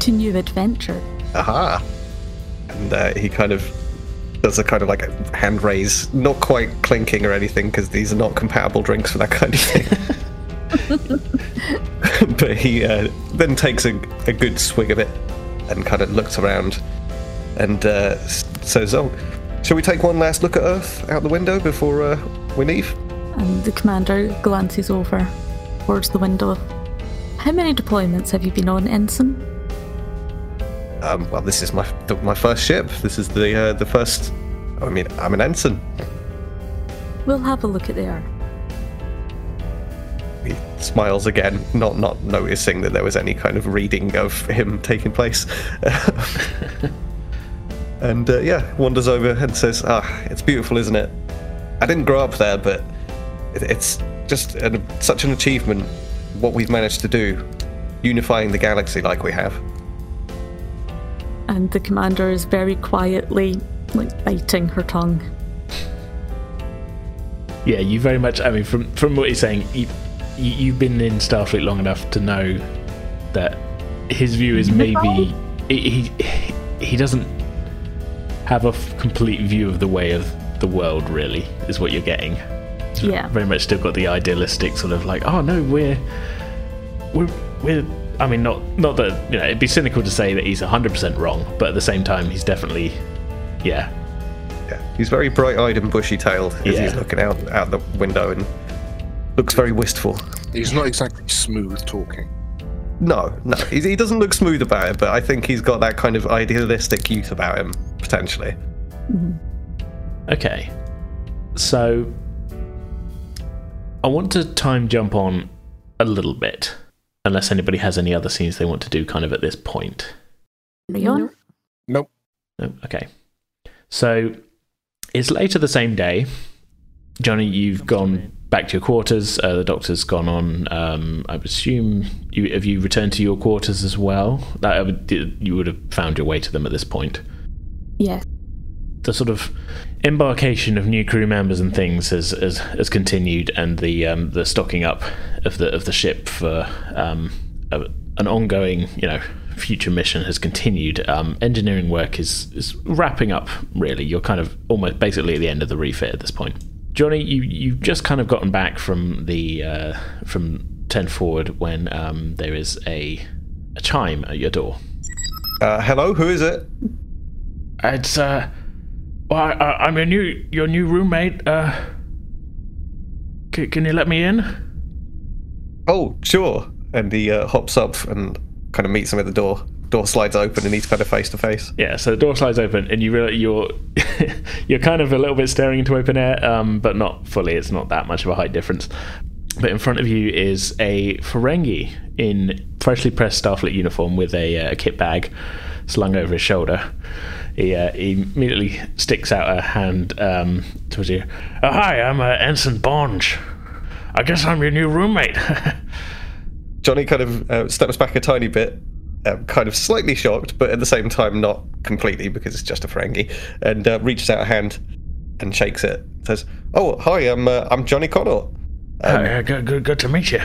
Speaker 5: To new adventure.
Speaker 3: Aha! And uh, he kind of does a kind of like a hand raise, not quite clinking or anything, because these are not compatible drinks for that kind of thing. but he uh, then takes a, a good swig of it and kind of looks around and uh, s- says, "Oh, shall we take one last look at Earth out the window before uh, we leave?"
Speaker 5: And the commander glances over towards the window. How many deployments have you been on, Ensign?
Speaker 3: Um, well, this is my my first ship. This is the uh, the first. I mean, I'm an ensign.
Speaker 5: We'll have a look at the Earth.
Speaker 3: He smiles again, not not noticing that there was any kind of reading of him taking place. and uh, yeah, wanders over and says, "Ah, it's beautiful, isn't it? I didn't grow up there, but it, it's just an, such an achievement what we've managed to do, unifying the galaxy like we have."
Speaker 5: And the commander is very quietly, like, biting her tongue.
Speaker 1: Yeah, you very much. I mean, from from what he's saying, you, you you've been in Starfleet long enough to know that his view is maybe he he, he doesn't have a f- complete view of the way of the world. Really, is what you're getting. He's
Speaker 5: Yeah.
Speaker 1: very much still got the idealistic sort of like, oh no, we're we're we're. I mean, not not that you know, it'd be cynical to say that he's 100 percent wrong, but at the same time, he's definitely, yeah,
Speaker 3: Yeah, he's very bright-eyed and bushy-tailed as
Speaker 1: Yeah.
Speaker 3: he's looking out out the window and looks very wistful.
Speaker 4: He's not exactly smooth talking.
Speaker 3: No, no, he, he doesn't look smooth about it, but I think he's got that kind of idealistic youth about him, potentially.
Speaker 1: Okay. So I want to time jump on a little bit, unless anybody has any other scenes they want to do kind of at this point.
Speaker 5: Leon?
Speaker 4: Nope.
Speaker 1: No? Okay. So it's later the same day. Johnny, you've gone back to your quarters. Uh, the doctor's gone on. Um, I would assume you have you returned to your quarters as well. That I you would have found your way to them at this point.
Speaker 5: Yes.
Speaker 1: the sort of embarkation of new crew members and things has has, has continued, and the um, the stocking up of the of the ship for um, a, an ongoing, you know, future mission has continued. Um, engineering work is is wrapping up. Really, you're kind of almost basically at the end of the refit at this point. Johnny, you you've just kind of gotten back from the uh, from ten forward when um, there is a a chime at your door.
Speaker 3: Uh, hello, who is it?
Speaker 1: It's uh, well, I, I'm your new your new roommate. Uh,
Speaker 6: c- can you let me in?
Speaker 3: Oh, sure. And he uh, hops up and kind of meets him at the door. Door slides open and he's kind of face to face.
Speaker 1: Yeah, so the door slides open, and you realize you're you're kind of a little bit staring into open air, um, but not fully. It's not that much of a height difference. But in front of you is a Ferengi in freshly pressed Starfleet uniform with a, uh, kit bag slung over his shoulder. He, uh, he immediately sticks out a hand um, towards you. Oh, hi, I'm uh, Ensign Bonge. I guess I'm your new roommate.
Speaker 3: Johnny kind of uh, steps back a tiny bit, uh, kind of slightly shocked, but at the same time not completely because it's just a Ferengi, and uh, reaches out a hand and shakes it. Says, "Oh, hi, I'm uh, I'm Johnny Connor."
Speaker 6: Um, uh, good, good, good to meet you.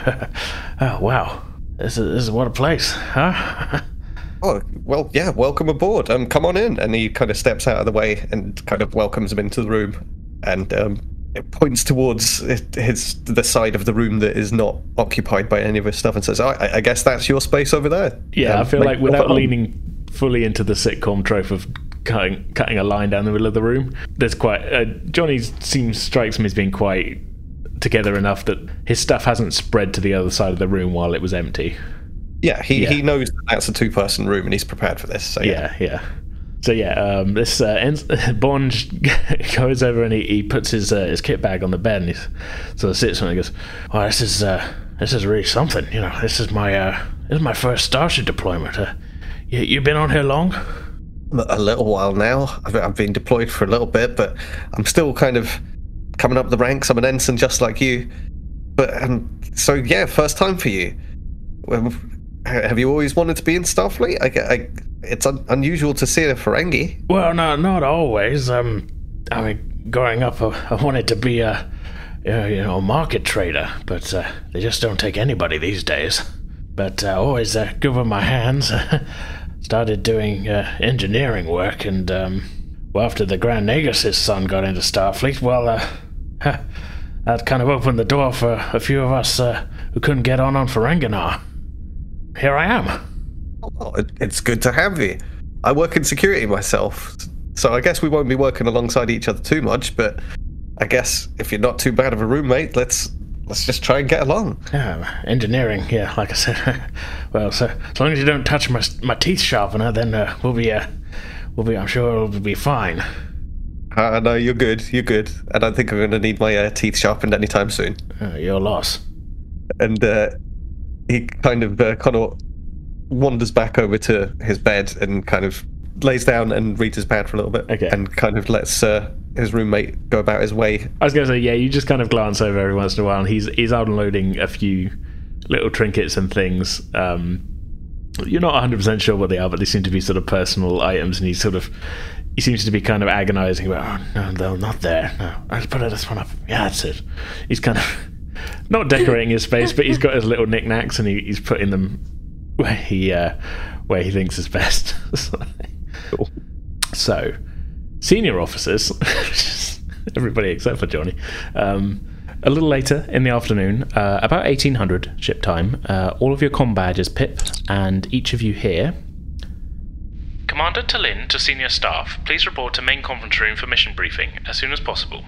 Speaker 6: oh, wow, this is, this is what a place, huh?
Speaker 3: oh, well, yeah, welcome aboard. Um, come on in. And he kind of steps out of the way and kind of welcomes him into the room, and um, it points towards his the side of the room that is not occupied by any of his stuff, and says, "I, I guess that's your space over there."
Speaker 1: Yeah, um, I feel like without leaning fully into the sitcom trope of cutting cutting a line down the middle of the room, there's quite uh, Johnny seems strikes me as being quite together enough that his stuff hasn't spread to the other side of the room while it was empty.
Speaker 3: Yeah, he, yeah. he knows that that's a two person room and he's prepared for this. So
Speaker 1: yeah, yeah. yeah. So yeah, um, this uh, Bonge goes over and he, he puts his uh, his kit bag on the bed and he sort of sits on it and goes, "Oh, this is uh, this is really something. You know, this is my uh, this is my first Starship deployment. Uh, you you been on here long?"
Speaker 3: A little while now. I've, I've been deployed for a little bit, but I'm still kind of coming up the ranks. I'm an ensign just like you. But um, so yeah, first time for you. have you always wanted to be in Starfleet? I, I, it's un- unusual to see a Ferengi.
Speaker 6: Well, no, not always. Um, I mean, growing up, I wanted to be a, you know, market trader, but uh, they just don't take anybody these days. But uh, always uh, good with my hands. Started doing uh, engineering work, and um, well, after the Grand Nagus' son got into Starfleet, well, uh, that kind of opened the door for a few of us uh, who couldn't get on on Ferenginar. Here I am.
Speaker 3: Oh, it's good to have you. I work in security myself, so I guess we won't be working alongside each other too much. But I guess if you're not too bad of a roommate, let's let's just try and get along.
Speaker 6: Yeah, engineering. Yeah, like I said. well, so as long as you don't touch my my teeth sharpener, then uh, we'll be uh, we'll be. I'm sure it'll be fine.
Speaker 3: Uh, no, you're good. You're good. I don't think I'm going to need my uh, teeth sharpened anytime soon.
Speaker 6: Uh, your loss.
Speaker 3: And uh, he kind of uh, kind of wanders back over to his bed and kind of lays down and reads his pad for a little bit.
Speaker 1: Okay.
Speaker 3: And kind of lets uh, his roommate go about his way.
Speaker 1: I was going to say, yeah, you just kind of glance over every once in a while, and he's he's unloading a few little trinkets and things. Um, you're not 100% sure what they are, but they seem to be sort of personal items, and he's sort of he seems to be kind of agonizing about, oh, no, no, not there. No, I just put this one up. Yeah, that's it. He's kind of not decorating his space, but he's got his little knickknacks and he, he's putting them where he uh, where he thinks is best. cool. So, senior officers, everybody except for Johnny. Um, a little later in the afternoon, uh, about 1800 ship time, uh, all of your combadges pip, and each of you here
Speaker 6: Commander T'Lyn to senior staff, please report to main conference room for mission briefing as soon as possible.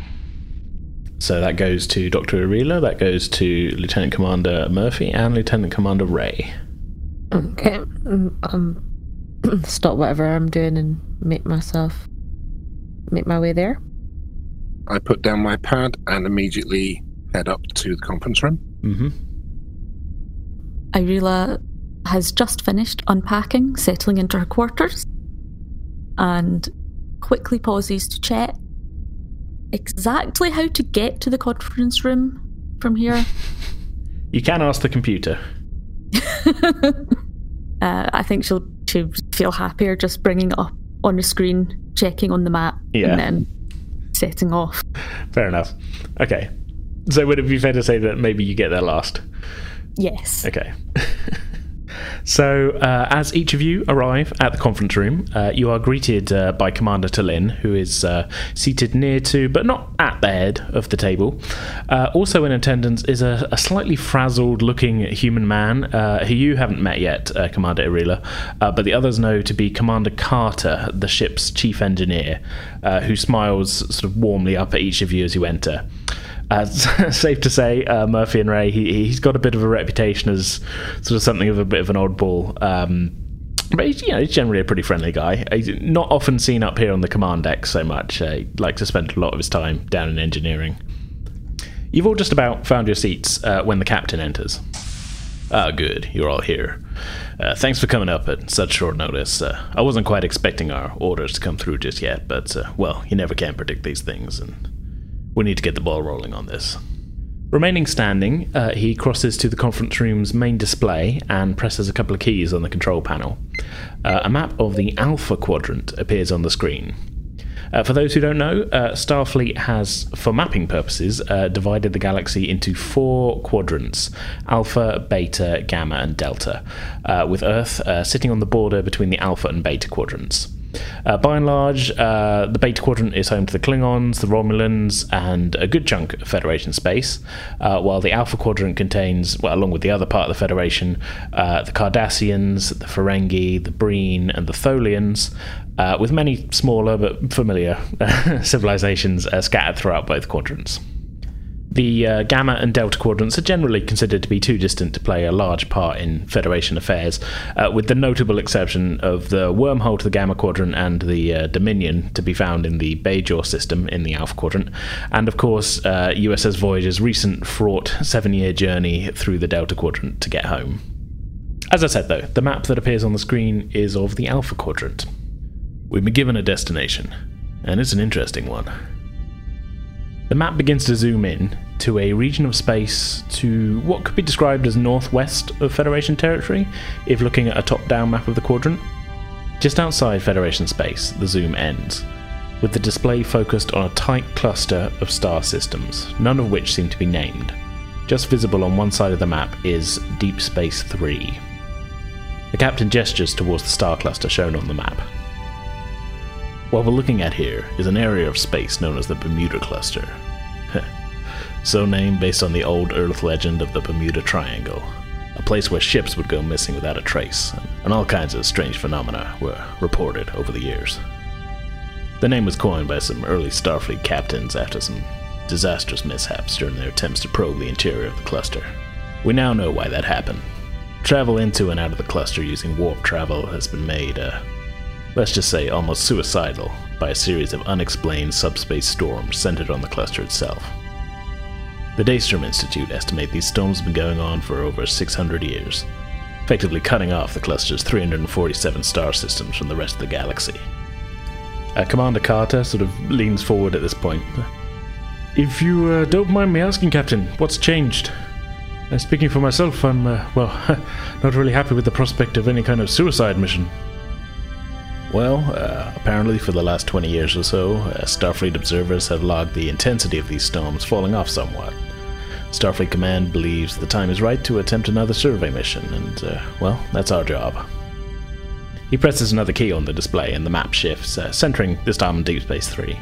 Speaker 1: So that goes to Dr. Arila, that goes to Lieutenant Commander Murphy, and Lieutenant Commander Ray.
Speaker 2: Okay. Um, um stop whatever I'm doing and make myself make my way there.
Speaker 4: I put down my pad and immediately head up to the conference room.
Speaker 1: Mm-hmm.
Speaker 5: Irila has just finished unpacking, settling into her quarters and quickly pauses to check exactly how to get to the conference room from here.
Speaker 1: You can ask the computer.
Speaker 5: uh, I think she'll she'll feel happier just bringing it up on the screen, checking on the map, yeah. and then setting off.
Speaker 1: Fair enough. Okay. So would it be fair to say that maybe you get there last?
Speaker 5: Yes.
Speaker 1: Okay. So, uh, as each of you arrive at the conference room, uh, you are greeted uh, by Commander T'Lyn, who is uh, seated near to, but not at the head of the table. Uh, also in attendance is a, a slightly frazzled looking human man uh, who you haven't met yet, Commander Irila, but the others know to be Commander Carter, the ship's chief engineer, who smiles sort of warmly up at each of you as you enter. Uh, safe to say, uh, Murphy and Ray, he, he's got a bit of a reputation as sort of something of a bit of an oddball. Um, but he's, you know, he's generally a pretty friendly guy. He's not often seen up here on the command deck so much. Uh, he likes to spend a lot of his time down in engineering. You've all just about found your seats uh, when the captain enters. Ah, good. You're all here. Uh, thanks for coming up at such short notice. Uh, I wasn't quite expecting our orders to come through just yet, but, uh, well, you never can predict these things, and we need to get the ball rolling on this. Remaining standing, uh, he crosses to the conference room's main display and presses a couple of keys on the control panel. Uh, a map of the Alpha Quadrant appears on the screen. Uh, for those who don't know, uh, Starfleet has, for mapping purposes, uh, divided the galaxy into four quadrants Alpha, Beta, Gamma, and Delta, uh, with Earth sitting on the border between the Alpha and Beta quadrants. Uh, by and large, uh, the Beta Quadrant is home to the Klingons, the Romulans, and a good chunk of Federation space, uh, while the Alpha Quadrant contains, well, along with the other part of the Federation, uh, the Cardassians, the Ferengi, the Breen, and the Tholians, uh, with many smaller but familiar civilizations uh, scattered throughout both quadrants. The uh, Gamma and Delta quadrants are generally considered to be too distant to play a large part in Federation affairs, uh, with the notable exception of the wormhole to the Gamma quadrant and the uh, Dominion to be found in the Bajor system in the Alpha quadrant, and of course USS uh, Voyager's recent fraught seven year journey through the Delta quadrant to get home. As I said though, the map that appears on the screen is of the Alpha quadrant. We've been given a destination, and it's an interesting one. The map begins to zoom in to a region of space to what could be described as northwest of Federation territory if looking at a top down map of the quadrant. Just outside Federation space, the zoom ends, with the display focused on a tight cluster of star systems, none of which seem to be named. Just visible on one side of the map is Deep Space 3. The captain gestures towards the star cluster shown on the map. What we're looking at here is an area of space known as the Bermuda Cluster. so named based on the old Earth legend of the Bermuda Triangle, a place where ships would go missing without a trace, and all kinds of strange phenomena were reported over the years. The name was coined by some early Starfleet captains after some disastrous mishaps during their attempts to probe the interior of the cluster. We now know why that happened. Travel into and out of the cluster using warp travel has been made uh, let's just say almost suicidal, by a series of unexplained subspace storms centered on the cluster itself. The Daystrom Institute estimate these storms have been going on for over 600 years, effectively cutting off the cluster's 347 star systems from the rest of the galaxy. Uh, Commander Carter sort of leans forward at this point. If you uh, don't mind me asking, Captain, what's changed? Uh, speaking for myself, I'm, uh, well, not really happy with the prospect of any kind of suicide mission. Well, uh, apparently for the last 20 years or so, uh, Starfleet observers have logged the intensity of these storms falling off somewhat. Starfleet Command believes the time is right to attempt another survey mission, and, uh, well, that's our job. He presses another key on the display, and the map shifts, uh, centering this time on Deep Space 3.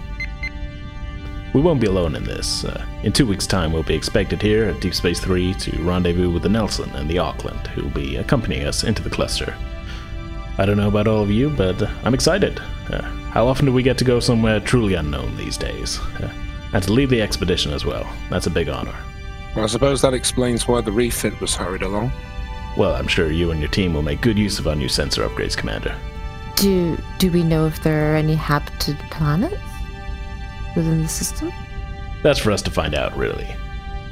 Speaker 1: We won't be alone in this. Uh, in two weeks' time, we'll be expected here at Deep Space 3 to rendezvous with the Nelson and the Auckland, who will be accompanying us into the cluster. I don't know about all of you, but I'm excited. Uh, how often do we get to go somewhere truly unknown these days? Uh, and to lead the expedition as well. That's a big honor.
Speaker 4: Well, I suppose that explains why the refit was hurried along.
Speaker 1: Well, I'm sure you and your team will make good use of our new sensor upgrades, Commander.
Speaker 2: Do do we know if there are any habited planets within the system?
Speaker 1: That's for us to find out, really.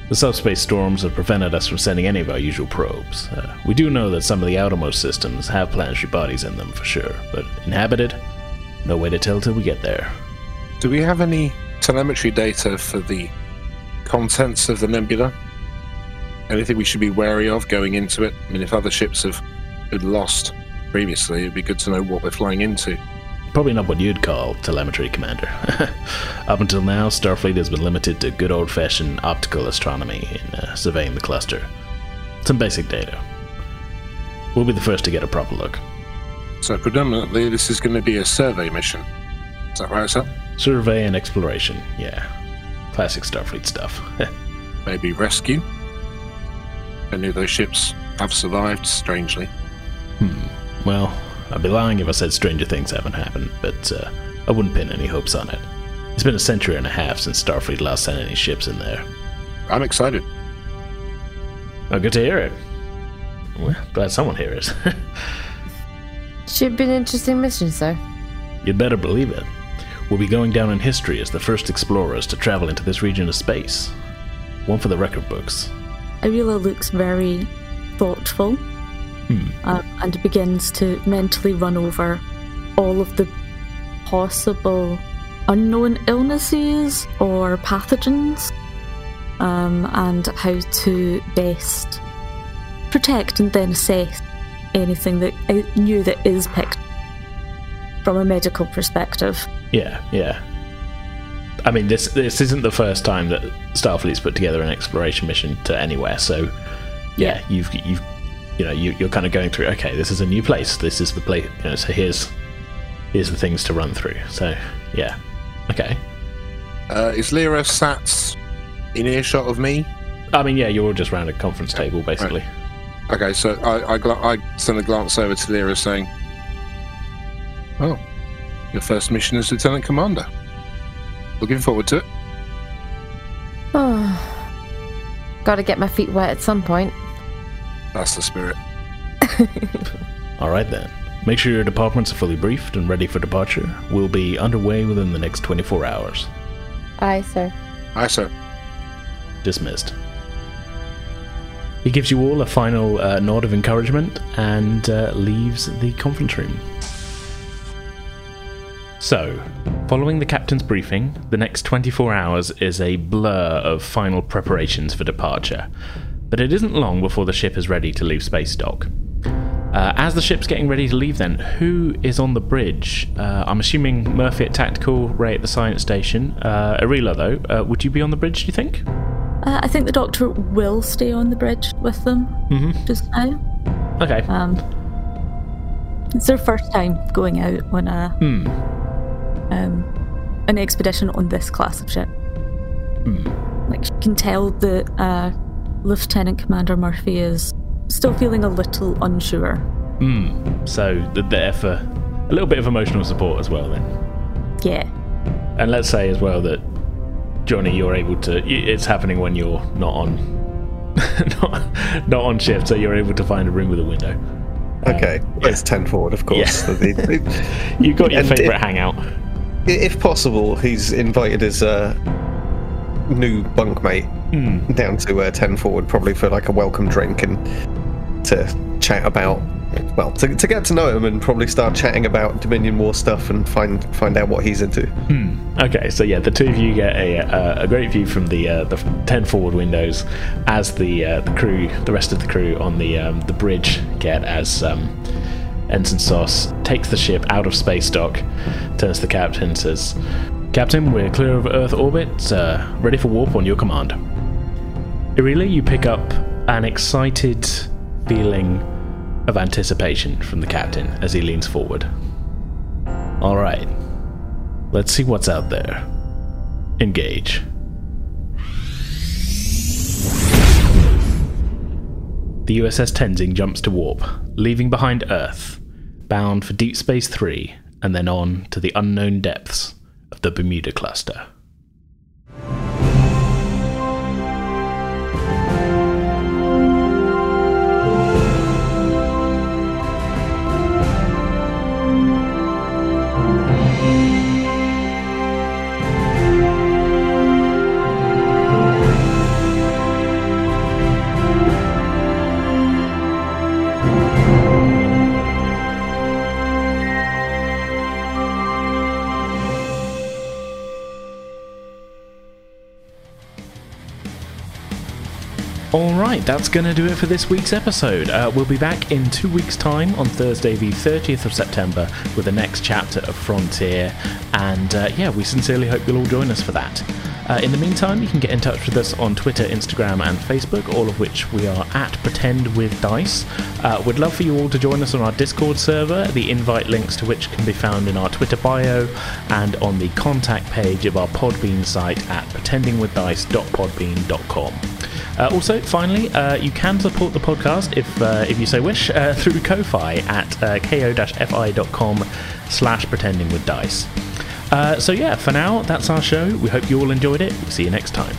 Speaker 1: The subspace storms have prevented us from sending any of our usual probes. Uh, we do know that some of the outermost systems have planetary bodies in them for sure, but inhabited? No way to tell till we get there.
Speaker 4: Do we have any telemetry data for the contents of the nebula? Anything we should be wary of going into it? I mean, if other ships have been lost previously, it'd be good to know what we're flying into
Speaker 1: probably not what you'd call telemetry, Commander. Up until now, Starfleet has been limited to good old fashioned optical astronomy in uh, surveying the cluster. Some basic data. We'll be the first to get a proper look.
Speaker 4: So, predominantly, this is going to be a survey mission. Is that right, sir?
Speaker 1: Survey and exploration, yeah. Classic Starfleet stuff.
Speaker 4: Maybe rescue? Any of those ships have survived, strangely.
Speaker 1: Hmm. Well, I'd be lying if I said stranger things haven't happened, but uh, I wouldn't pin any hopes on it. It's been a century and a half since Starfleet last sent any ships in there.
Speaker 4: I'm excited.
Speaker 1: Oh, good to hear it. Well, glad someone here is.
Speaker 2: Should be an interesting mission, sir.
Speaker 1: You'd better believe it. We'll be going down in history as the first explorers to travel into this region of space. One for the record books.
Speaker 5: Arila looks very thoughtful
Speaker 1: Hmm.
Speaker 5: um, and begins to mentally run over all of the possible unknown illnesses or pathogens um, and how to best protect and then assess anything that uh, new that is picked from a medical perspective.
Speaker 1: Yeah, yeah. I mean, this this isn't the first time that Starfleet's put together an exploration mission to anywhere. So, yeah, you've you've you know you, you're kind of going through. Okay, this is a new place. This is the place. You know, so here's here's the things to run through. So, yeah, okay.
Speaker 4: Uh, is Lyra sat in earshot of me?
Speaker 1: I mean, yeah, you're all just around a conference table, basically.
Speaker 4: Okay, so I I, gla- I send a glance over to Lyra, saying, "Oh, your first mission as lieutenant commander. Looking forward to it."
Speaker 2: Oh. Gotta get my feet wet at some point.
Speaker 4: That's the spirit.
Speaker 1: All right then. Make sure your departments are fully briefed and ready for departure. We'll be underway within the next 24 hours.
Speaker 2: Aye, sir.
Speaker 4: Aye, sir.
Speaker 1: Dismissed. He gives you all a final uh, nod of encouragement and uh, leaves the conference room. So, following the captain's briefing, the next 24 hours is a blur of final preparations for departure. But it isn't long before the ship is ready to leave space dock. Uh, as the ship's getting ready to leave, then, who is on the bridge? Uh, I'm assuming Murphy at Tactical, Ray at the science station. Uh, Arila, though, uh, would you be on the bridge, do you think?
Speaker 5: Uh, I think the doctor will stay on the bridge with them
Speaker 1: Mhm.
Speaker 5: just now.
Speaker 1: Okay.
Speaker 5: Um, it's their first time going out on a
Speaker 1: Hmm.
Speaker 5: um, an expedition on this class of ship. Like you can tell that uh, Lieutenant Commander Murphy is still feeling a little unsure.
Speaker 1: Hmm. So th- there for a little bit of emotional support as well, then.
Speaker 5: Yeah,
Speaker 1: And let's say as well that Johnny, you're able to. It's happening when you're not on, not, not on shift, so you're able to find a room with a window.
Speaker 3: Okay, it's ten forward, of course.
Speaker 1: Yeah.
Speaker 3: The- the-
Speaker 1: You've got your
Speaker 3: And
Speaker 1: favourite
Speaker 3: it-
Speaker 1: hangout.
Speaker 3: if possible, he's invited his uh, new bunkmate
Speaker 1: Hmm.
Speaker 3: down to uh, ten forward, probably for like a welcome drink and to chat about. Well, to, to get to know him and probably start chatting about Dominion War stuff and find find out what he's into.
Speaker 1: Okay, so yeah, the two of you get a, a, a great view from the uh, the ten forward windows, as the uh, the crew, the rest of the crew on the um, the bridge get as um, Ensign Sauce takes the ship out of space dock, turns to the captain, and says, "Captain, we're clear of Earth orbit, uh, ready for warp on your command." Irila, you pick up an excited feeling of anticipation from the captain as he leans forward. All right. Let's see what's out there. Engage. The USS Tenzing jumps to warp, leaving behind Earth, bound for Deep Space 3, and then on to the unknown depths of the Bermuda Cluster. Alright, that's going to do it for this week's episode. Uh, we'll be back in two weeks' time on Thursday, the 30th of September, with the next chapter of Frontier. And uh, yeah, we sincerely hope you'll all join us for that. Uh, in the meantime, you can get in touch with us on Twitter, Instagram, and Facebook, all of which we are at Pretend with Dice. Uh, we'd love for you all to join us on our Discord server, the invite links to which can be found in our Twitter bio and on the contact page of our Podbean site at pretendingwithdice.podbean.com. Uh, also, finally, uh, you can support the podcast if uh, if you so wish uh, through Ko-fi at uh, ko-fi.com slash pretending with dice. Uh, so yeah, for now, that's our show. We hope you all enjoyed it. We'll see you next time.